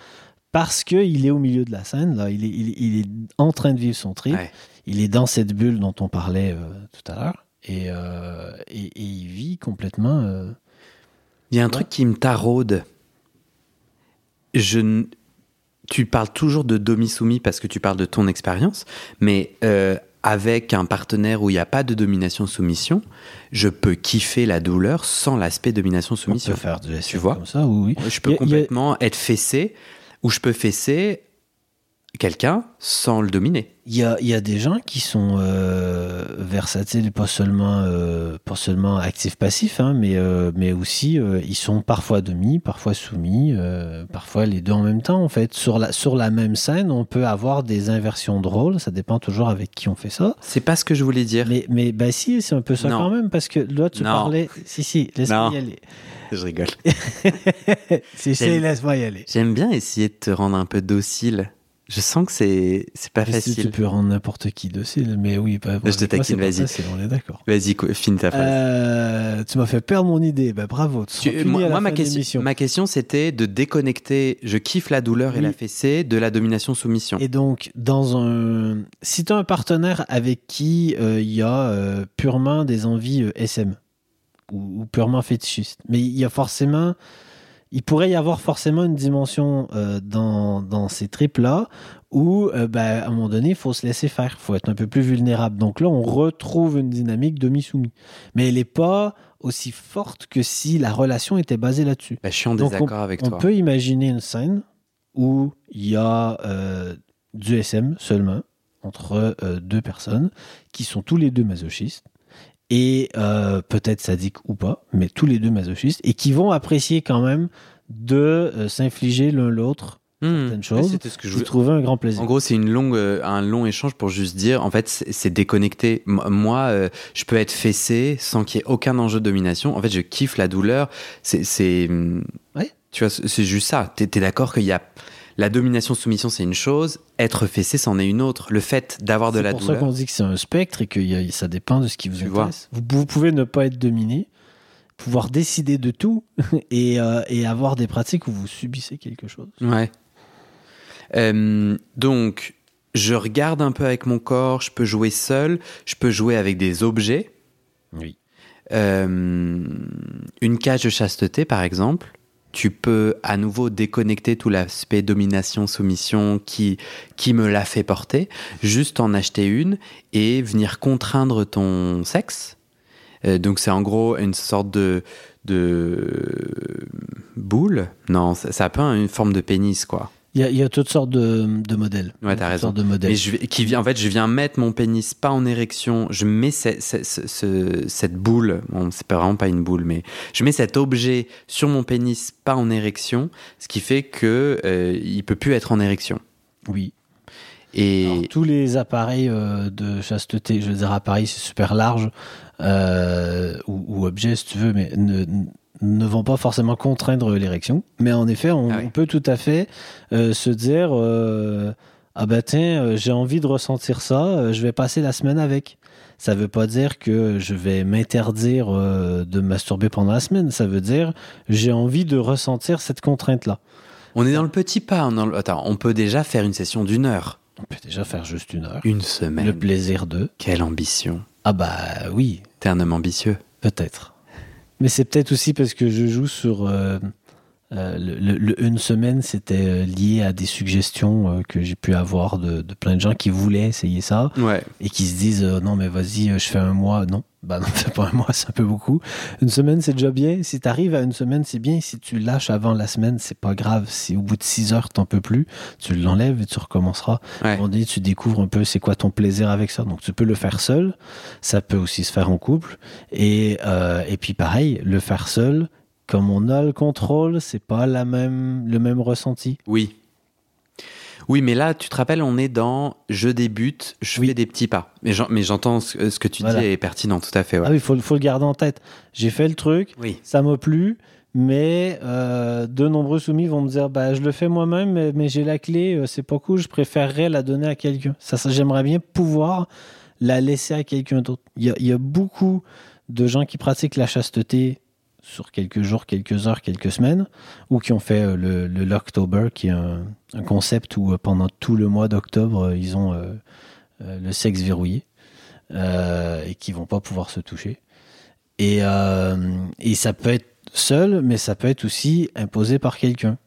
parce qu'il est au milieu de la scène, là, il est, il, est- il est en train de vivre son trip, Ouais. il est dans cette bulle dont on parlait euh, tout à l'heure, et, et, et il vit complètement... Il y a un truc qui me taraude. Je n- Tu parles toujours de domi-soumis parce que tu parles de ton expérience, mais avec un partenaire où il n'y a pas de domination-soumission, je peux kiffer la douleur sans l'aspect on domination-soumission. peut faire Tu vois comme ça, oui. Je peux a- a- complètement être fessé ou je peux fesser quelqu'un sans le dominer. Il y a, y a des gens qui sont euh, versatiles, pas seulement, euh, pas seulement actifs-passifs, hein, mais, euh, mais aussi euh, ils sont parfois demi, parfois soumis, euh, parfois les deux en même temps. En fait, sur la, sur la même scène, on peut avoir des inversions de rôle, ça dépend toujours avec qui on fait ça. C'est pas ce que je voulais dire. Mais, mais bah si, c'est un peu ça Non. quand même, parce que là, tu Non. parlais. Si, si, laisse-moi y aller. Je rigole. si, si, laisse-moi y aller. J'aime bien essayer de te rendre un peu docile. Je sens que c'est c'est pas Mais si facile. tu peux rendre n'importe qui docile, mais oui, pas, Je te taquine, vas-y. facile, on est d'accord. Vas-y, finis ta phrase. Euh, tu m'as fait perdre mon idée. Bah, bravo. Tu Tu- moi, moi, ma, question, ma question, c'était de déconnecter je kiffe la douleur et la fessée de la domination-soumission. Et donc, dans un, si tu as un partenaire avec qui euh, il y a euh, purement des envies SM, ou, ou purement fétichiste. Mais il y a forcément, il pourrait y avoir forcément une dimension euh, dans, dans ces trips-là où, euh, ben, à un moment donné, il faut se laisser faire, il faut être un peu plus vulnérable. Donc là, on retrouve une dynamique demi-soumis. Mais elle n'est pas aussi forte que si la relation était basée là-dessus. Bah, je suis en Donc, désaccord avec On toi. peut imaginer une scène où il y a euh, du SM seulement entre deux personnes qui sont tous les deux masochistes et euh, peut-être sadiques ou pas, mais tous les deux masochistes et qui vont apprécier quand même de euh, s'infliger l'un l'autre Hmm. certaines Ouais, choses. C'était ce que je voulais. trouver un grand plaisir. En gros, c'est une longue, euh, un long échange pour juste dire, en fait, c'est déconnecté. M- Moi, euh, je peux être fessé sans qu'il y ait aucun enjeu de domination. En fait, je kiffe la douleur. C'est, c'est, hum, Ouais. tu vois, c'est c'est juste ça. T'es es, d'accord qu'il y a la domination-soumission, c'est une chose. Être fessé, c'en est une autre. Le fait d'avoir de C'est la pour ça douleur. qu'on dit que c'est un spectre et que ça dépend de ce qui vous Tu intéresse. Vous, vous pouvez ne pas être dominé, pouvoir décider de tout et, euh, et avoir des pratiques où vous subissez quelque chose. Ouais. Euh, donc, je regarde un peu avec mon corps. Je peux jouer seul. Je peux jouer avec des objets. Oui. Euh, une cage de chasteté, par exemple, tu peux à nouveau déconnecter tout l'aspect domination-soumission qui, qui me l'a fait porter, juste en acheter une et venir contraindre ton sexe. Euh, donc c'est en gros une sorte de, de boule. Non, ça, ça a pas une forme de pénis, quoi. Il y a, il y a toutes sortes de, de modèles. Ouais, t'as raison. sortes de modèles. Mais je, qui vient, en fait, je viens mettre mon pénis pas en érection. Je mets ce- ce- ce- ce- cette boule. Bon, c'est pas vraiment pas une boule, mais je mets cet objet sur mon pénis pas en érection, ce qui fait que euh, il peut plus être en érection. Oui. Et Alors, tous les appareils euh, de chasteté, je veux dire appareils, c'est super large, euh, ou, ou objets si tu veux, mais ne, ne vont pas forcément contraindre l'érection. Mais en effet, on, Ah oui. on peut tout à fait euh, se dire euh, ah bah tiens, euh, j'ai envie de ressentir ça, je vais passer la semaine avec. Ça veut pas dire que je vais m'interdire euh, de masturber pendant la semaine. Ça veut dire j'ai envie de ressentir cette contrainte-là. on est dans le petit pas. on le- Attends, on peut déjà faire une session d'une heure, On peut déjà faire juste une heure. une semaine. Le plaisir de. Quelle ambition. Ah bah oui, T'es un homme ambitieux. Peut-être. Mais c'est peut-être aussi parce que je joue sur. Euh, le, le- le une semaine, c'était euh, lié à des suggestions euh, que j'ai pu avoir de, de plein de gens qui voulaient essayer ça Ouais. et qui se disent euh, non, mais vas-y, je fais un mois. Non, bah non, fais pas un mois, c'est un peu beaucoup. Une semaine, c'est déjà bien. Si tu arrives à une semaine, c'est bien. Si tu lâches avant la semaine, c'est pas grave. Si au bout de six heures, t'en peux plus, tu l'enlèves et tu recommenceras. Ouais. moment donné, tu découvres un peu c'est quoi ton plaisir avec ça. Donc, tu peux le faire seul. Ça peut aussi se faire en couple. Et, et puis, pareil, le faire seul, comme on a le contrôle, c'est pas la même, le même ressenti. Oui. Oui, mais là, tu te rappelles, on est dans je débute, je Oui. fais des petits pas. Mais j'en- mais j'entends ce, ce que tu Voilà. dis est pertinent, tout à fait. ouais. Ah oui, il faut, faut le garder en tête. J'ai fait le truc, Oui. ça m'a plu, mais euh, de nombreux soumis vont me dire bah, je le fais moi-même, mais, mais j'ai la clé, euh, c'est pas cool, je préférerais la donner à quelqu'un. Ça, ça j'aimerais bien pouvoir la laisser à quelqu'un d'autre. Il y a, il y a beaucoup de gens qui pratiquent la chasteté sur quelques jours, quelques heures, quelques semaines, ou qui ont fait euh, le, le Locktober, qui est un, concept où euh, pendant tout le mois d'octobre, euh, ils ont le sexe verrouillé et qui vont pas pouvoir se toucher. Et, et ça peut être seul, mais ça peut être aussi imposé par quelqu'un.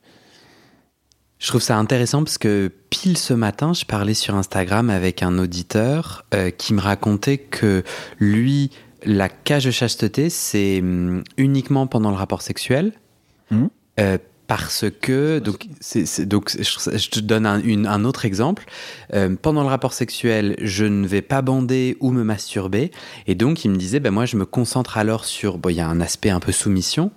Je trouve ça intéressant parce que pile ce matin, je parlais sur Instagram avec un auditeur qui me racontait que lui, la cage de chasteté, c'est hum, uniquement pendant le rapport sexuel. Mhm. Euh, parce que, donc, je, je te donne un, une- un autre exemple. Euh, pendant le rapport sexuel, je ne vais pas bander ou me masturber. Et donc, il me disait, ben moi, je me concentre alors sur. Bon, il y a un aspect un peu soumission.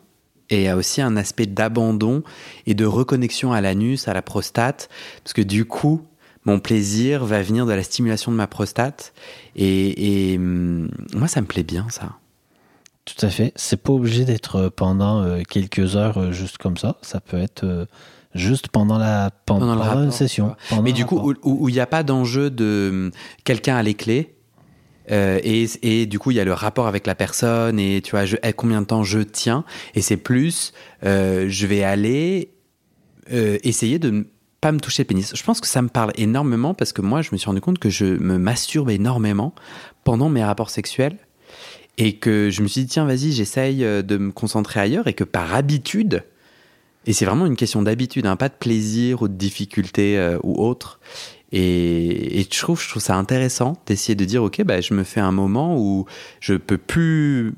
Et il y a aussi un aspect d'abandon et de reconnexion à l'anus, à la prostate. Parce que du coup, mon plaisir va venir de la stimulation de ma prostate. Et, et, hum, moi, ça me plaît bien, ça. Tout à fait. C'est pas obligé d'être euh, pendant euh, quelques heures euh, juste comme ça. Ça peut être euh, juste pendant la pen- Pendant pendant une session. pendant Mais du coup, rapport. où où il n'y a pas d'enjeu de hum, quelqu'un a les clés. et, et du coup, il y a le rapport avec la personne et tu vois, je, eh, combien de temps je tiens. Et c'est plus, je vais aller essayer de pas me toucher le pénis. Je pense que ça me parle énormément parce que moi, je me suis rendu compte que je me masturbe énormément pendant mes rapports sexuels. et que je me suis dit, tiens, vas-y, j'essaye euh, de me concentrer ailleurs et que par habitude, et c'est vraiment une question d'habitude, hein, pas de plaisir ou de difficulté euh, ou autre. Et, et, je, trouve, je trouve ça intéressant d'essayer de dire, ok, bah, je me fais un moment où je peux plus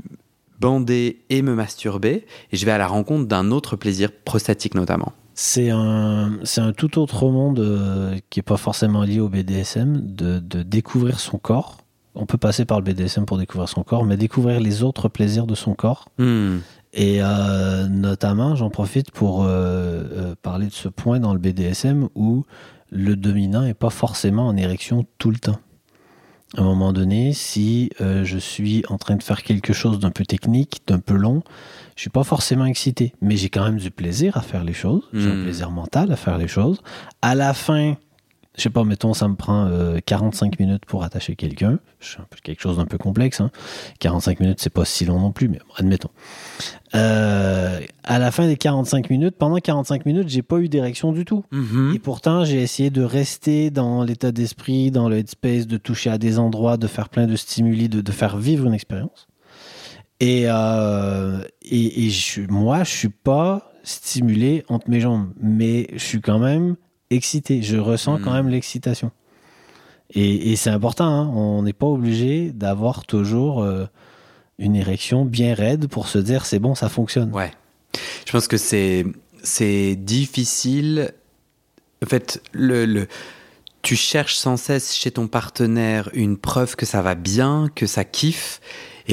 bander et me masturber, et je vais à la rencontre d'un autre plaisir prostatique notamment. C'est un, c'est un tout autre monde euh, qui n'est pas forcément lié au BDSM, de, de, découvrir son corps. On peut passer par le BDSM pour découvrir son corps, mais découvrir les autres plaisirs de son corps. Hmm. Et euh, notamment, j'en profite pour euh, parler de ce point dans le BDSM où le dominant n'est pas forcément en érection tout le temps. À un moment donné, si je suis en train de faire quelque chose d'un peu technique, d'un peu long, je suis pas forcément excité, mais j'ai quand même du plaisir à faire les choses. J'ai un Hmm. plaisir mental à faire les choses. À la fin, je sais pas, mettons, ça me prend euh, 45 minutes pour attacher quelqu'un. C'est quelque chose d'un peu complexe. Hein. 45 minutes, c'est pas si long non plus, mais bon, admettons. Euh, à la fin des 45 minutes, pendant 45 minutes, j'ai pas eu d'érection du tout. Mhm. Et pourtant, j'ai essayé de rester dans l'état d'esprit, dans le headspace, de toucher à des endroits, de faire plein de stimuli, de, de faire vivre une expérience. Et, euh, et, et je, moi, je suis pas stimulé entre mes jambes, mais je suis quand même excité. Je ressens quand Mm. même l'excitation. Et, et c'est important, hein. on n'est pas obligé d'avoir toujours euh, une érection bien raide pour se dire c'est bon, ça fonctionne. Ouais. Je pense que c'est c'est difficile. En fait, le, le tu cherches sans cesse chez ton partenaire une preuve que ça va bien, que ça kiffe.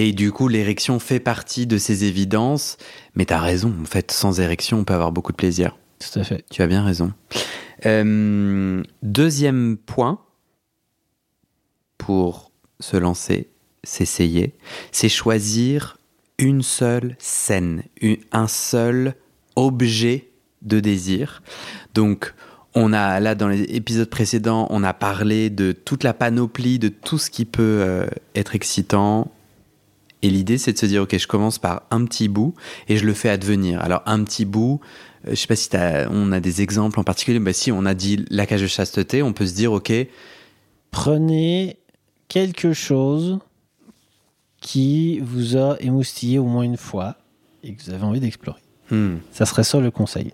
Et du coup, l'érection fait partie de ces évidences. Mais tu as raison, en fait, sans érection, on peut avoir beaucoup de plaisir. Tout à fait. Tu as bien raison. Euh, deuxième point pour se lancer, s'essayer, c'est choisir une seule scène, une- un seul objet de désir. Donc, on a là dans les épisodes précédents, on a parlé de toute la panoplie, de tout ce qui peut euh, être excitant. Et l'idée, c'est de se dire, ok, je commence par un petit bout et je le fais advenir. Alors, un petit bout, euh, je sais pas si on a des exemples en particulier. Bah, si on a dit la cage de chasteté, on peut se dire, ok, Prenez quelque chose qui vous a émoustillé au moins une fois et que vous avez envie d'explorer. hmm, Ça serait ça le conseil.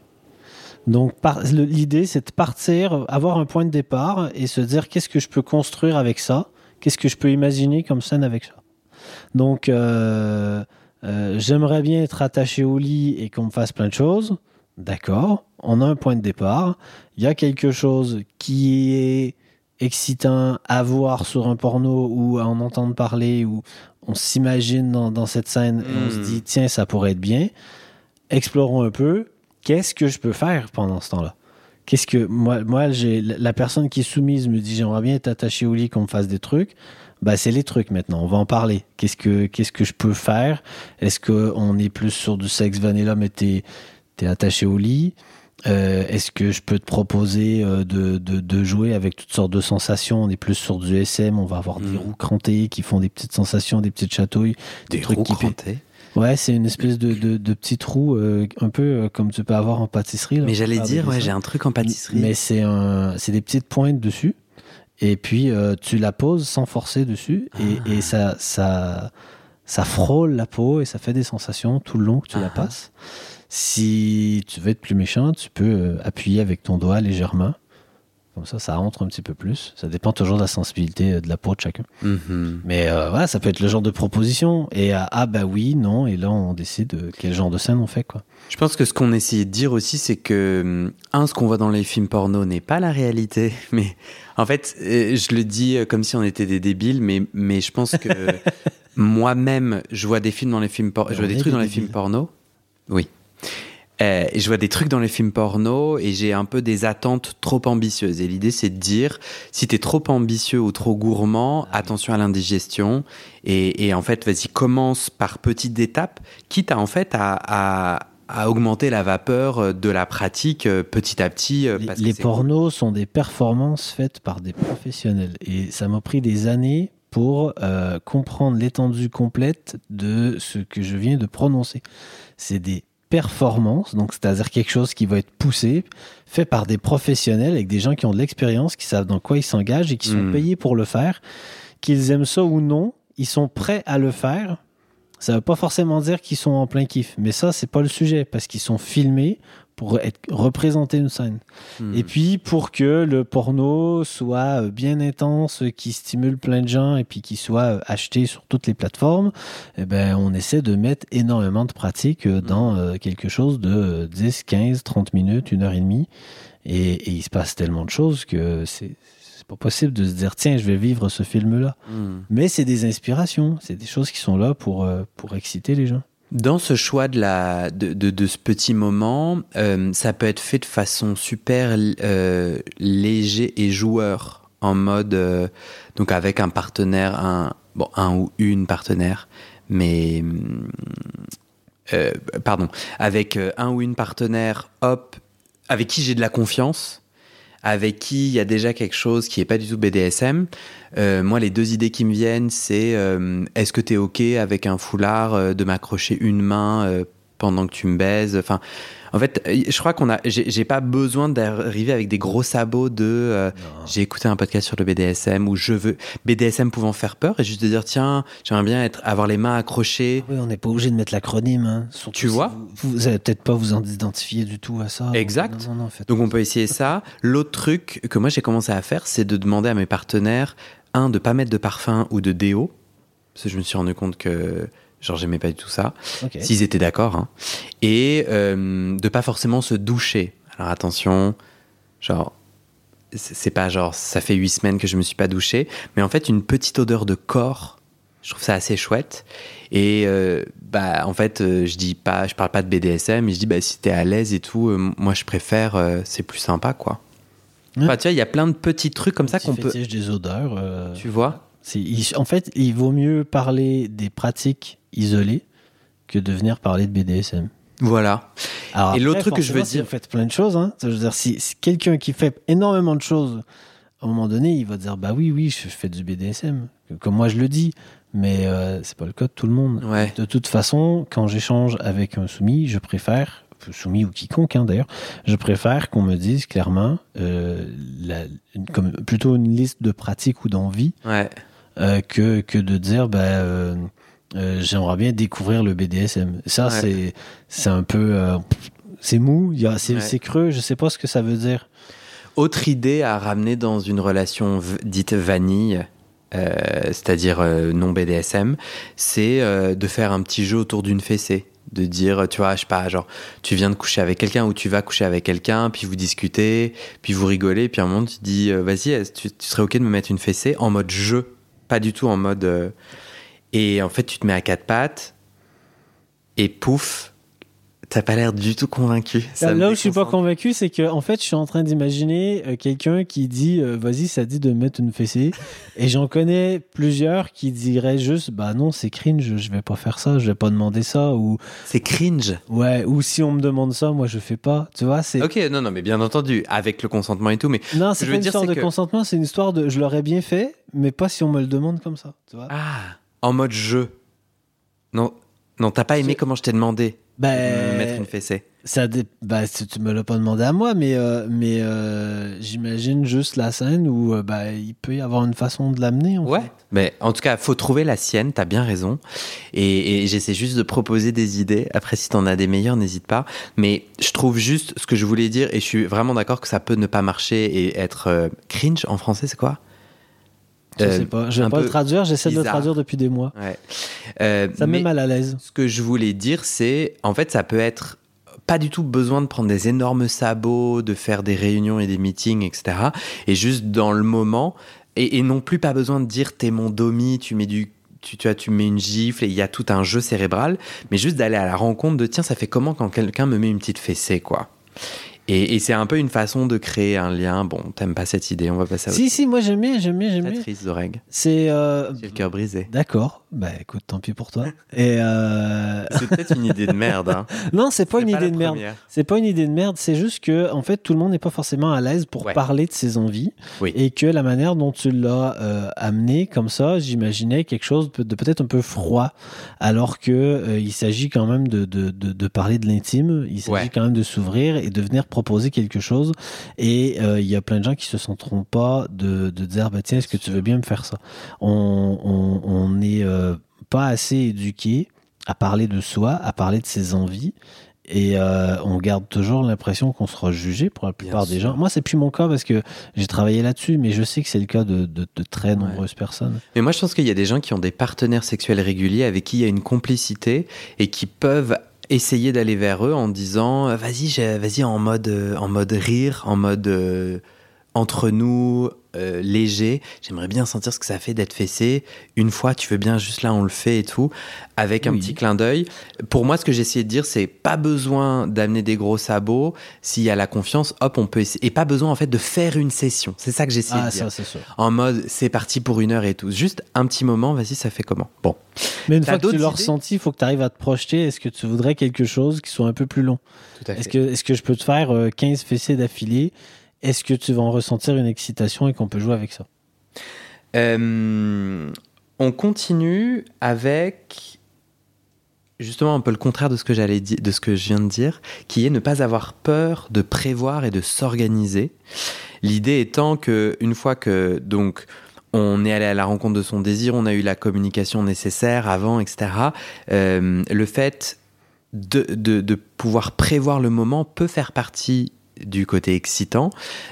Donc l'idée c'est de partir, avoir un point de départ et se dire qu'est-ce que je peux construire avec ça, qu'est-ce que je peux imaginer comme scène avec ça? Donc euh, euh, j'aimerais bien être attaché au lit et qu'on me fasse plein de choses. D'accord, on a un point de départ. Il y a quelque chose qui est excitant à voir sur un porno ou à en entendre parler ou on s'imagine dans, dans cette scène et on se Mm. dit tiens ça pourrait être bien explorons un peu qu'est-ce que je peux faire pendant ce temps-là? Qu'est-ce que moi moi j'ai la personne qui est soumise me dit j'aimerais bien être attaché au lit qu'on me fasse des trucs bah c'est les trucs maintenant on va en parler qu'est-ce que qu'est-ce que je peux faire? Est-ce que on est plus sur du sexe vanilla mais t'es t'es attaché au lit? Euh, Est-ce que je peux te proposer euh, de, de, de jouer avec toutes sortes de sensations? On est plus sur du SM, on va avoir des Mm. roues crantées qui font des petites sensations, des petites chatouilles. des trucs roues qui crantées. Ouais, c'est une espèce de, de, de petite roue, euh, un peu euh, comme tu peux avoir en pâtisserie. là, Mais j'allais faire dire, ouais, j'ai un truc en pâtisserie. Mais c'est un, c'est des petites pointes dessus. Et puis euh, tu la poses sans forcer dessus et, Ah. et ça, ça, ça frôle la peau et ça fait des sensations tout le long que tu la Ah. passes. Si tu veux être plus méchant, tu peux euh, appuyer avec ton doigt légèrement. Comme ça, ça rentre un petit peu plus. Ça dépend toujours de la sensibilité euh, de la peau de chacun. Mhm. Mais euh, voilà, ça peut être le genre de proposition. Et ah bah oui, non. Et là, on décide euh, quel genre de scène on fait quoi. Je pense que ce qu'on essayait de dire aussi, c'est que, un, ce qu'on voit dans les films porno n'est pas la réalité. Mais en fait, je le dis comme si on était des débiles, mais, mais je pense que moi-même, je vois des films dans les films porno, je vois des trucs dans les films porno. Oui. Euh, et je vois des trucs dans les films porno et j'ai un peu des attentes trop ambitieuses. Et l'idée, c'est de dire, si t'es trop ambitieux ou trop gourmand, attention à l'indigestion. Et, et en fait, vas-y, commence par petites étapes, quitte à en fait à, à, à augmenter la vapeur de la pratique euh, petit à petit. euh, Les, que pornos sont des performances faites par des professionnels. Et ça m'a pris des années pour euh, comprendre l'étendue complète de ce que je viens de prononcer. C'est des performances, donc c'est-à-dire quelque chose qui va être poussé, fait par des professionnels avec des gens qui ont de l'expérience, qui savent dans quoi ils s'engagent et qui sont Mm. payés pour le faire. Qu'ils aiment ça ou non, ils sont prêts à le faire Ça veut pas forcément dire qu'ils sont en plein kiff, mais ça c'est pas le sujet parce qu'ils sont filmés pour être, représenter une scène. Hmm. Et puis pour que le porno soit bien intense, qui stimule plein de gens et puis qui soit acheté sur toutes les plateformes, eh ben on essaie de mettre énormément de pratiques euh, dans euh, quelque chose de euh, 10, 15, 30 minutes, une heure et demie. Et, et il se passe tellement de choses que c'est c'est pas possible de se dire tiens je vais vivre ce film là. Hmm. Mais c'est des inspirations, c'est des choses qui sont là pour euh, pour exciter les gens. Dans ce choix de, la, de, de, ce petit moment, euh, ça peut être fait de façon super euh, léger et joueur, en mode euh, donc avec un partenaire, un bon un ou une partenaire, mais euh, pardon, avec un ou une partenaire, hop, avec qui j'ai de la confiance, avec qui il y a déjà quelque chose qui est pas du tout BDSM. Euh, moi, les deux idées qui me viennent, c'est euh, est-ce que tu es OK avec un foulard, euh, de m'accrocher une main pendant que tu me baises Enfin, en fait, euh, je crois qu'on a, j'ai pas besoin d'arriver avec des gros sabots de euh, j'ai écouté un podcast sur le BDSM où je veux BDSM pouvant faire peur et juste de dire tiens, j'aimerais bien être avoir les mains accrochées. Oui, on n'est pas obligé de mettre l'acronyme. hein. Tu vois vous, vous allez peut-être pas vous en identifier du tout à ça. Exact. Non, non, non, faites- Donc on peut essayer ça. L'autre truc que moi j'ai commencé à faire, c'est de demander à mes partenaires, un, de pas mettre de parfum ou de déo, parce que je me suis rendu compte que genre j'aimais pas du tout ça, s'ils étaient d'accord, hein. et euh, de pas forcément se doucher. Alors attention, genre c'est pas genre ça fait huit semaines que je me suis pas douché, mais en fait une petite odeur de corps. Je trouve ça assez chouette. Et euh, bah en fait, euh, je dis pas, je parle pas de BDSM, mais je dis bah si t'es à l'aise et tout, moi je préfère, c'est plus sympa quoi. Ouais. Enfin, tu vois, il y a plein de petits trucs comme ça qu'on peut. des odeurs. Tu vois en fait, il vaut mieux parler des pratiques isolées que de venir parler de BDSM. Voilà. Alors Et l'autre truc que je veux si dire- vous faites plein de choses. Hein, ça veut dire, si, si quelqu'un qui fait énormément de choses, à un moment donné, il va dire Bah oui, oui, je fais du BDSM. Comme moi, je le dis. Mais euh, c'est pas le cas de tout le monde. Ouais. De toute façon, quand j'échange avec un soumis, je préfère, soumis ou quiconque hein, d'ailleurs, je préfère qu'on me dise clairement, euh, la- une- comme, plutôt une liste de pratiques ou d'envies, Ouais. euh, que, que de dire ben, euh, j'aimerais bien découvrir le BDSM. Ça, Ouais. c'est, un peu. euh, c'est mou, c'est, Ouais. creux, je sais pas ce que ça veut dire. Autre idée à ramener dans une relation dite vanille, euh, c'est-à-dire non BDSM, c'est de faire un petit jeu autour d'une fessée. De dire, tu vois, je sais pas, genre, tu viens de coucher avec quelqu'un ou tu vas coucher avec quelqu'un, puis vous discutez, puis vous rigolez, puis à un moment tu dis, vas-y, tu, tu serais OK de me mettre une fessée en mode jeu, pas du tout en mode. Et en fait, tu te mets à quatre pattes, et pouf, t'as pas l'air du tout convaincu. Ça Là où je suis pas convaincu, c'est que en fait, je suis en train d'imaginer euh, quelqu'un qui dit euh, vas-y, ça dit de mettre une fessée. et j'en connais plusieurs qui diraient juste bah non, c'est cringe, je vais pas faire ça, je vais pas demander ça ou C'est cringe. ouais, ou si on me demande ça, moi je fais pas. Tu vois, c'est Ok, non, non, mais bien entendu, avec le consentement et tout, mais non, ce c'est pas une histoire de que- consentement, c'est une histoire de je l'aurais bien fait, mais pas si on me le demande comme ça. Tu vois. ah, en mode jeu. Non, non, t'as pas aimé comment je t'ai demandé de me Ben, mettre une fessée? Ça dé- bah, si tu me l'as pas demandé à moi, mais, euh, mais euh, j'imagine juste la scène où euh, bah, il peut y avoir une façon de l'amener. en Ouais, fait. mais en tout cas, faut trouver la sienne. T'as bien raison. Et, et j'essaie juste de proposer des idées. Après, si t'en as des meilleures, n'hésite pas. Mais je trouve juste ce que je voulais dire, et je suis vraiment d'accord que ça peut ne pas marcher et être cringe en français. C'est quoi? Je Euh, sais pas, je vais pas le traduire, j'essaie de le traduire depuis des mois. Ouais. Euh, Ça me met mal à l'aise. Ce que je voulais dire, c'est en fait, ça peut être pas du tout besoin de prendre des énormes sabots, de faire des réunions et des meetings, etc. Et juste dans le moment, et, et non plus pas besoin de dire t'es mon domi, tu mets du tu, tu vois, tu mets une gifle et il y a tout un jeu cérébral, mais juste d'aller à la rencontre de tiens, ça fait comment quand quelqu'un me met une petite fessée, quoi? Et, et c'est un peu une façon de créer un lien. Bon, t'aimes pas cette idée, on va passer à autre Si, si, moi j'aime bien, j'aime bien, j'aime bien. Triste, Zoreg. C'est. euh, J'ai le cœur brisé. D'accord, bah écoute, tant pis pour toi. Et euh, C'est peut-être une idée de merde. Hein. non, c'est pas C'est une idée de merde. C'est pas une idée de merde, c'est juste que en fait tout le monde n'est pas forcément à l'aise pour Ouais. parler de ses envies Oui. et que la manière dont tu l'as euh, amené comme ça, j'imaginais quelque chose de peut-être un peu froid, alors que euh, il s'agit quand même de, de, de, de parler de l'intime, il s'agit Ouais. quand même de s'ouvrir et de venir proposer quelque chose. Et euh, il y a plein de gens qui se sentiront pas de, de dire bah tiens est-ce que tu veux bien me faire ça? On on, on euh, pas assez éduqué à parler de soi, à parler de ses envies. Et euh, on garde toujours l'impression qu'on sera jugé pour la plupart des gens. Moi, c'est plus mon cas parce que j'ai travaillé là-dessus, mais je sais que c'est le cas de, de, très nombreuses personnes. Mais moi, je pense qu'il y a des gens qui ont des partenaires sexuels réguliers avec qui il y a une complicité et qui peuvent essayer d'aller vers eux en disant euh, vas-y vas-y en mode euh, en mode rire en mode entre nous, euh, léger. J'aimerais bien sentir ce que ça fait d'être fessé. Une fois, tu veux bien, juste là, on le fait et tout, avec un petit clin d'œil. Pour moi, ce que j'ai essayé de dire, c'est pas besoin d'amener des gros sabots. S'il y a la confiance, hop, on peut essayer. Et pas besoin, en fait, de faire une session. C'est ça que j'ai essayé ah, de dire. Ça, sûr. En mode, c'est parti pour une heure et tout. Juste un petit moment, vas-y, ça fait comment? Bon. Mais une fois que tu l'as ressenti, il faut que tu arrives à te projeter. Est-ce que tu voudrais quelque chose qui soit un peu plus long? Est-ce que, est que je peux te faire 15 euh, fessées d'affilée? Est-ce que tu vas en ressentir une excitation et qu'on peut jouer avec ça? Euh, On continue avec justement un peu le contraire de ce que j'allais de ce que je viens de dire, qui est ne pas avoir peur de prévoir et de s'organiser. L'idée étant que une fois que donc on est allé à la rencontre de son désir, on a eu la communication nécessaire avant, etc. Euh, le fait de, de, pouvoir prévoir le moment peut faire partie du côté excitant.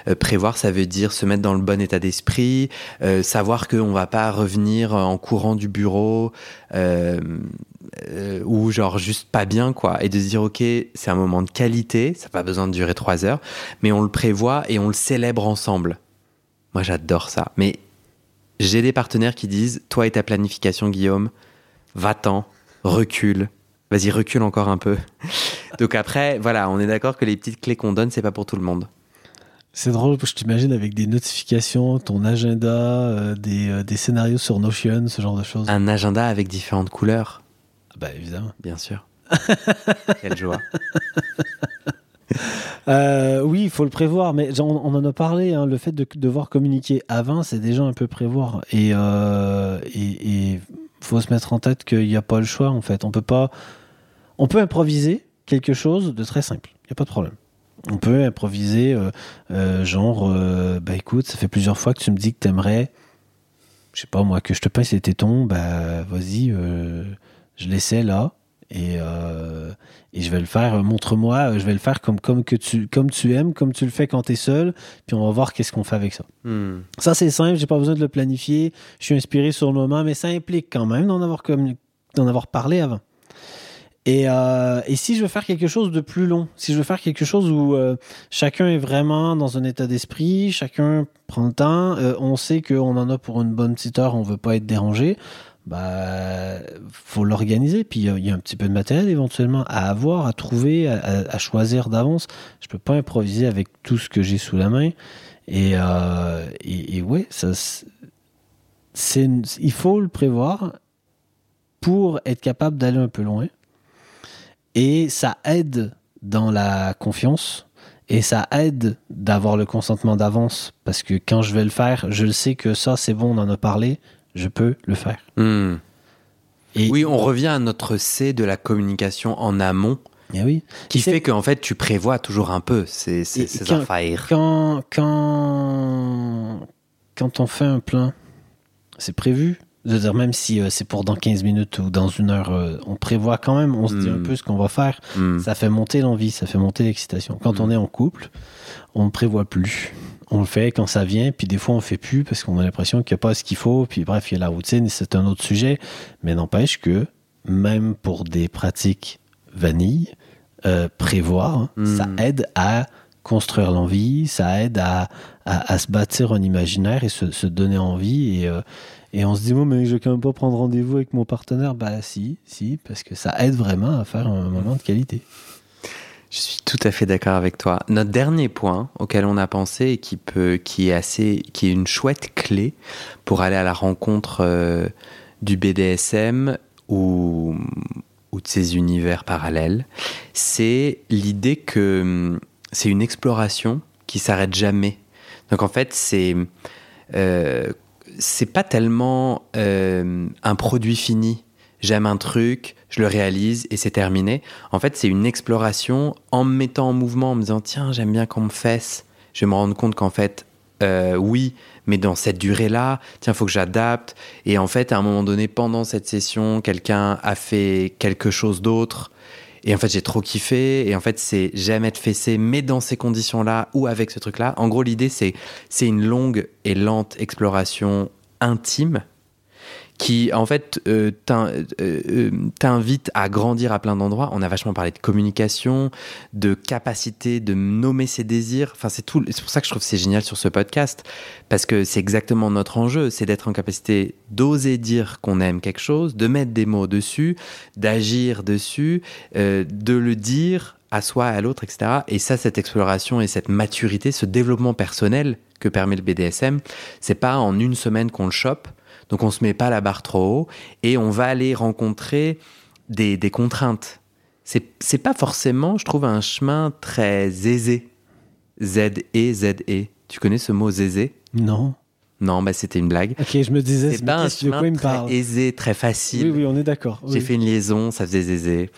Euh, prévoir, ça veut dire se mettre dans le bon état d'esprit, euh, savoir qu'on va pas revenir en courant du bureau euh, ou genre juste pas bien quoi, et de se dire ok c'est un moment de qualité, ça n'a pas besoin de durer trois heures, mais on le prévoit et on le célèbre ensemble. Moi j'adore ça. Mais j'ai des partenaires qui disent toi et ta planification Guillaume, va-t'en, recule, vas-y recule encore un peu. Donc après, voilà, on est d'accord que les petites clés qu'on donne, c'est pas pour tout le monde. C'est drôle, je t'imagine avec des notifications, ton agenda, euh, euh, des, scénarios sur Notion, ce genre de choses. Un agenda avec différentes couleurs. Bah évidemment. Bien sûr. Quelle joie. Euh, oui, il faut le prévoir, mais on, en a parlé. Hein, le fait de devoir communiquer avant, c'est déjà un peu prévoir. Et il faut se mettre en tête qu'il n'y a pas le choix. En fait, on peut pas. On peut improviser, quelque chose de très simple. Il n'y a pas de problème. On peut improviser, euh, euh, genre, euh, bah écoute, ça fait plusieurs fois que tu me dis que tu aimerais, je sais pas moi, que je te passe les tétons, bah vas-y, je l'essaie là. Et, et je vais le faire, montre-moi, je vais le faire comme, comme, que tu, comme tu aimes, comme tu le fais quand tu es seul, puis on va voir qu'est-ce qu'on fait avec ça. Hmm. Ça, c'est simple, j'ai pas besoin de le planifier, je suis inspiré sur le moment, mais ça implique quand même d'en avoir, d'en avoir parlé avant. Euh, et, si je veux faire quelque chose de plus long, si je veux faire quelque chose où euh, chacun est vraiment dans un état d'esprit, chacun prend le temps, euh, on sait qu'on en a pour une bonne petite heure, on veut pas être dérangé, bah faut l'organiser. Puis il y, a un petit peu de matériel éventuellement à avoir, à trouver, à, choisir d'avance. Je peux pas improviser avec tout ce que j'ai sous la main. Et, et, ouais, c'est, il faut le prévoir pour être capable d'aller un peu loin. Et ça aide dans la confiance et ça aide d'avoir le consentement d'avance parce que quand je vais le faire, je le sais que ça c'est bon, on en a parlé, je peux le faire. Hmm. Et oui, on revient à notre C de la communication en amont. Eh oui. Qui fait qu'en fait tu prévois toujours un peu ces, ces, affaires. Quand, quand, quand on fait un plan, c'est prévu, de dire, même si euh, c'est pour dans 15 minutes ou dans une heure, euh, on prévoit quand même, on se dit un hmm. peu ce qu'on va faire. Hmm. Ça fait monter l'envie, ça fait monter l'excitation. Quand on hmm. est en couple, on ne prévoit plus. On le fait quand ça vient, puis des fois on fait plus parce qu'on a l'impression qu'il n'y a pas ce qu'il faut. Puis bref, il y a la routine, c'est un autre sujet. Mais n'empêche que même pour des pratiques vanille, euh, prévoir, ça aide à construire l'envie, ça aide à, à, se bâtir un imaginaire et se, se donner envie. Et, et on se dit, moi, mais je vais quand même pas prendre rendez-vous avec mon partenaire. Bah, si, si, parce que ça aide vraiment à faire un moment de qualité. Je suis tout à fait d'accord avec toi. Notre dernier point auquel on a pensé et qui peut, qui est assez, qui est une chouette clé pour aller à la rencontre euh, du BDSM ou, de ses univers parallèles, c'est l'idée que c'est une exploration qui s'arrête jamais. Donc en fait, c'est euh, c'est pas tellement euh, un produit fini. J'aime un truc, je le réalise et c'est terminé. En fait, c'est une exploration en me mettant en mouvement, en me disant tiens, j'aime bien qu'on me fesse. Je vais me rendre compte qu'en fait, euh, oui, mais dans cette durée-là, tiens, faut que j'adapte. Et en fait, à un moment donné, pendant cette session, quelqu'un a fait quelque chose d'autre. Et en fait, j'ai trop kiffé. Et en fait, c'est j'aime être fessé, mais dans ces conditions-là ou avec ce truc-là. En gros, l'idée, c'est c'est une longue et lente exploration intime qui en fait euh, euh, euh, t'invite à grandir à plein d'endroits. On a vachement parlé de communication, de capacité de nommer ses désirs. Enfin, c'est tout. C'est pour ça que je trouve c'est génial sur ce podcast parce que c'est exactement notre enjeu, c'est d'être en capacité d'oser dire qu'on aime quelque chose, de mettre des mots dessus, d'agir dessus, de le dire à soi, à l'autre, etc. Et ça, cette exploration et cette maturité, ce développement personnel que permet le BDSM, c'est pas en une semaine qu'on le chope donc on se met pas la barre trop haut et on va aller rencontrer des, des contraintes. C'est, c'est pas forcément, je trouve, un chemin très aisé. Z-E, Z-E. Tu connais ce mot zézé Non. Non, bah c'était une blague. Ok, je me disais, c'est pas un chemin très aisé, très facile. Oui, oui, on est d'accord. J'ai fait une liaison, ça faisait zézé.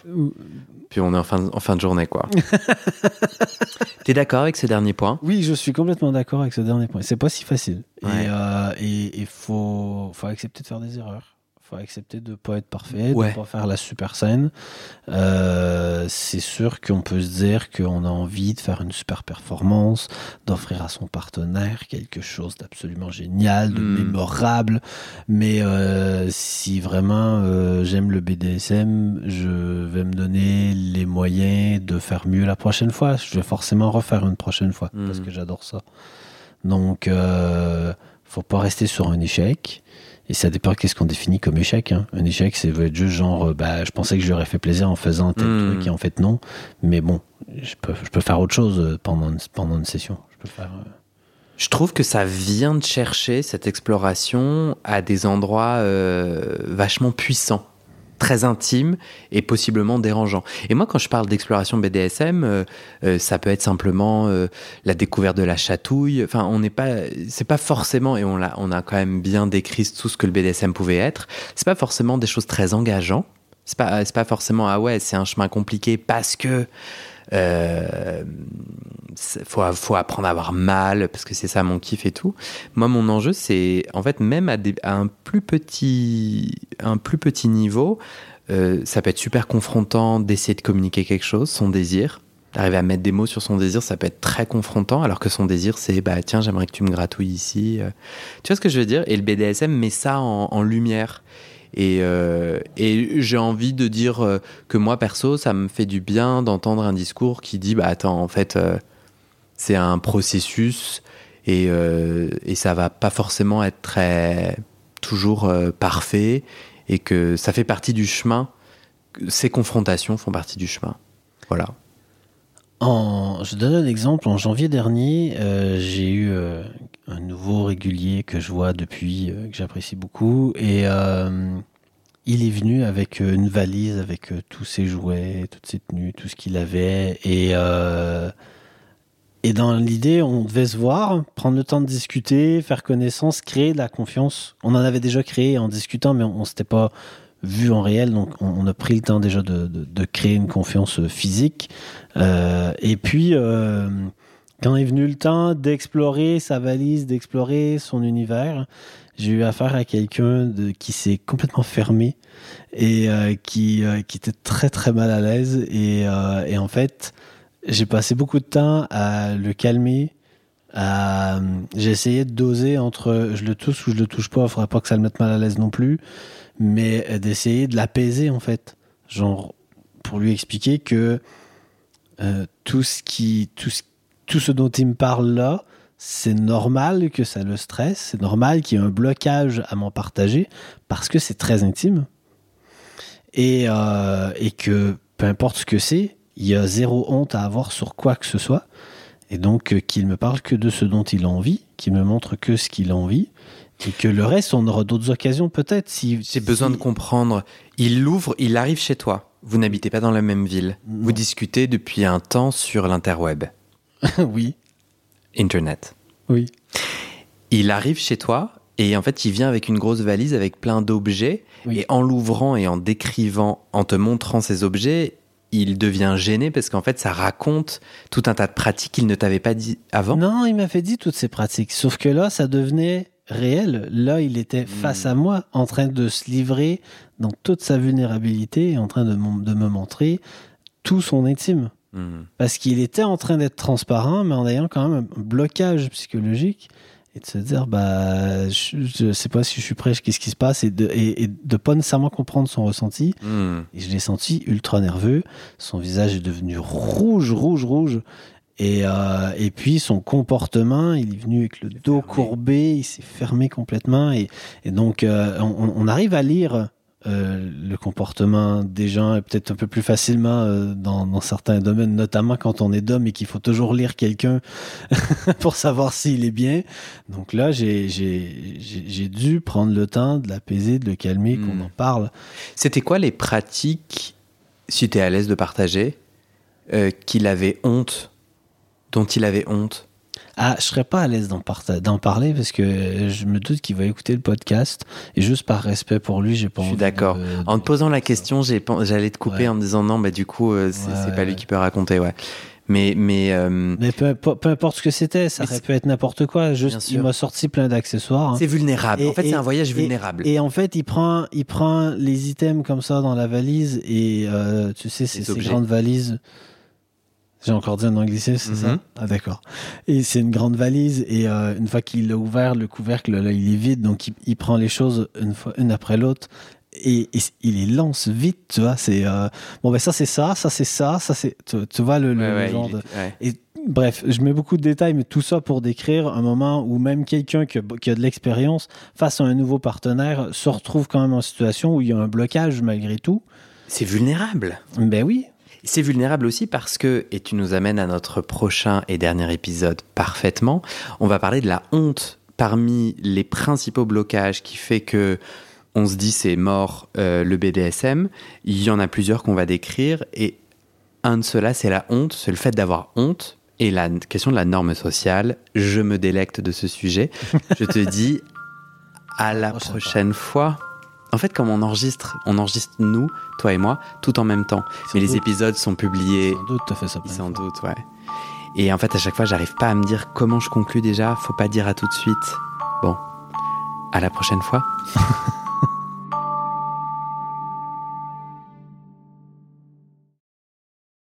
Puis on est en fin, en fin de journée, quoi. T'es d'accord avec ce dernier point? Oui, je suis complètement d'accord avec ce dernier point. C'est pas si facile. Et il euh, faut, faut accepter de faire des erreurs faut accepter de pas être parfait, de pas faire la super scène. Euh, c'est sûr qu'on peut se dire qu'on a envie de faire une super performance, d'offrir à son partenaire quelque chose d'absolument génial, de hmm. mémorable. Mais euh, si vraiment euh, j'aime le BDSM, je vais me donner les moyens de faire mieux la prochaine fois. Je vais forcément refaire une prochaine fois parce hmm. que j'adore ça. Donc, faut pas rester sur un échec. Et ça dépend qu'est-ce qu'on définit comme échec. Hein. Un échec, c'est être juste genre, euh, bah, je pensais que j'aurais fait plaisir en faisant tel hmm. truc et en fait non. Mais bon, je peux, je peux faire autre chose euh, pendant une, pendant une session. Je peux faire. Euh, je trouve que ça vient de chercher cette exploration à des endroits vachement puissants très intime et possiblement dérangeant. Et moi, quand je parle d'exploration BDSM, euh, euh, ça peut être simplement euh, la découverte de la chatouille. Enfin, on n'est pas, c'est pas forcément, et on a, on a quand même bien décrit tout ce que le BDSM pouvait être. C'est pas forcément des choses très engageantes. C'est pas, c'est pas forcément ah ouais, c'est un chemin compliqué parce que faut, faut apprendre à avoir mal parce que c'est ça mon kiff et tout. Moi, mon enjeu, c'est en fait même à, un plus petit, un plus petit niveau, euh, ça peut être super confrontant d'essayer de communiquer quelque chose, son désir. D'arriver à mettre des mots sur son désir, ça peut être très confrontant, alors que son désir, c'est bah tiens, j'aimerais que tu me gratouilles ici. Euh. Tu vois ce que je veux dire? Et le BDSM met ça en lumière. Euh, et, j'ai envie de dire euh, que moi, perso, ça me fait du bien d'entendre un discours qui dit, bah attends, en fait, euh, c'est un processus et, et ça va pas forcément être très toujours parfait et que ça fait partie du chemin. Ces confrontations font partie du chemin. Voilà. Je donne un exemple. En janvier dernier, j'ai eu un nouveau régulier que je vois depuis, que j'apprécie beaucoup. Et il est venu avec euh, une valise avec euh, tous ses jouets, toutes ses tenues, tout ce qu'il avait. Euh, et dans l'idée, on devait se voir, prendre le temps de discuter, faire connaissance, créer de la confiance. On en avait déjà créé en discutant, mais on, ne s'était pas vu en réel. Donc, on, a pris le temps déjà de, de, créer une confiance physique. et puis, quand est venu le temps d'explorer sa valise, d'explorer son univers, j'ai eu affaire à quelqu'un qui s'est complètement fermé et euh, qui, euh, qui était très très mal à l'aise. Et, euh, et en fait, j'ai passé beaucoup de temps à le calmer. J'ai essayé de doser entre je le touche ou je le touche pas. Il faudrait pas que ça le mette mal à l'aise non plus. Mais d'essayer de l'apaiser en fait. Genre, pour lui expliquer que tout, ce qui, tout, ce, tout ce dont il me parle là, c'est normal que ça le stresse, c'est normal qu'il y ait un blocage à m'en partager parce que c'est très intime et, euh, et que peu importe ce que c'est, il y a zéro honte à avoir sur quoi que ce soit et donc euh, qu'il me parle que de ce dont il a envie, qu'il me montre que ce qu'il a envie et que le reste, on aura d'autres occasions peut-être. Si, J'ai besoin de comprendre. Il l'ouvre, il arrive chez toi. Vous n'habitez pas dans la même ville. Vous discutez depuis un temps sur l'interweb. oui. Internet. Oui. Il arrive chez toi et en fait, il vient avec une grosse valise avec plein d'objets. Et en l'ouvrant et en décrivant, en te montrant ces objets, il devient gêné parce qu'en fait, ça raconte tout un tas de pratiques qu'il ne t'avait pas dit avant. Non, il m'a fait dit toutes ces pratiques. Sauf que là, ça devenait réel. Là, il était face à moi, en train de se livrer dans toute sa vulnérabilité, en train de, me montrer tout son intime. Hmm. Parce qu'il était en train d'être transparent, mais en ayant quand même un blocage psychologique et de se dire, bah, je, je sais pas si je suis prêt, qu'est-ce qui se passe, et de, et, et de pas nécessairement comprendre son ressenti. Hmm. Et je l'ai senti ultra nerveux. Son visage est devenu rouge, rouge, rouge. Et, euh, et puis son comportement, il est venu avec le dos fermé. courbé, il s'est fermé complètement. Et, et donc, euh, on, on arrive à lire euh, le comportement des gens, peut-être un peu plus facilement dans, dans certains domaines, notamment quand on est d'homme et qu'il faut toujours lire quelqu'un pour savoir s'il est bien. Donc là, j'ai dû prendre le temps de l'apaiser, de le calmer, qu'on en parle. C'était quoi les pratiques, si tu es à l'aise de partager, qu'il avait honte, dont il avait honte Ah, je serais pas à l'aise d'en parler parce que je me doute qu'il va écouter le podcast et juste par respect pour lui, j'ai pas Je suis envie d'accord. de- En te posant la question, j'ai j'allais te couper Ouais. en me disant non, bah du coup, euh, c'est Ouais, c'est ouais, pas lui qui peut raconter, ouais. Mais, mais euh, Mais peu, peu- peu importe ce que c'était, ça aurait pu être n'importe quoi. Juste, il m'a sorti plein d'accessoires. hein. c'est vulnérable. Et- en fait, et- c'est un voyage et- vulnérable. Et en fait, il prend, il prend les items comme ça dans la valise et euh, tu sais, c'est ces grandes valises. J'ai encore dit un anglicisme, c'est ça? Ah d'accord. Et c'est une grande valise et euh, une fois qu'il a ouvert le couvercle, là, il est vide, donc il, il prend les choses une fois, une après l'autre. Et, et il les lance vite, tu vois. C'est euh, bon, ben ça c'est ça, ça c'est ça, ça c'est. Tu, tu vois le, le- Ouais, le ouais, genre de. est- ouais. Et bref, je mets beaucoup de détails, mais tout ça pour décrire un moment où même quelqu'un qui a, qui a de l'expérience face à un nouveau partenaire se retrouve quand même en situation où il y a un blocage malgré tout. C'est vulnérable. Ben oui. C'est vulnérable aussi parce que, et tu nous amènes à notre prochain et dernier épisode parfaitement, on va parler de la honte parmi les principaux blocages qui fait que on se dit c'est mort euh, le BDSM. Il y en a plusieurs qu'on va décrire et un de ceux-là c'est la honte, c'est le fait d'avoir honte et la question de la norme sociale. Je me délecte de ce sujet. Je te dis à la Prochaine prochaine fois. En fait, comme on enregistre, on enregistre nous, toi et moi, tout en même temps. Mais les épisodes sont publiés Sans doute, t'as fait ça. sans doute, ouais. Et en fait, à chaque fois, j'arrive pas à me dire comment je conclus déjà. Faut pas dire à tout de suite. Bon, à la prochaine fois.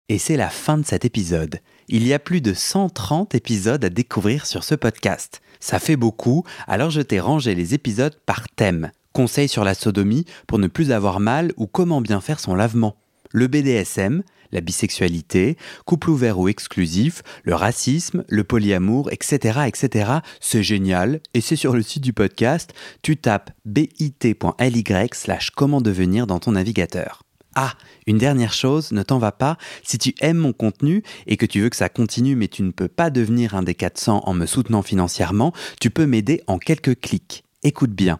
Et c'est la fin de cet épisode. Il y a plus de 130 épisodes à découvrir sur ce podcast. Ça fait beaucoup, alors je t'ai rangé les épisodes par thème. Conseils sur la sodomie pour ne plus avoir mal ou comment bien faire son lavement. Le BDSM, la bisexualité, couple ouvert ou exclusif, le racisme, le polyamour, etc. etc. C'est génial et c'est sur le site du podcast. Tu tapes bit.ly slash comment devenir dans ton navigateur. Ah, une dernière chose, ne t'en va pas, si tu aimes mon contenu et que tu veux que ça continue mais tu ne peux pas devenir un des 400 en me soutenant financièrement, tu peux m'aider en quelques clics. Écoute bien,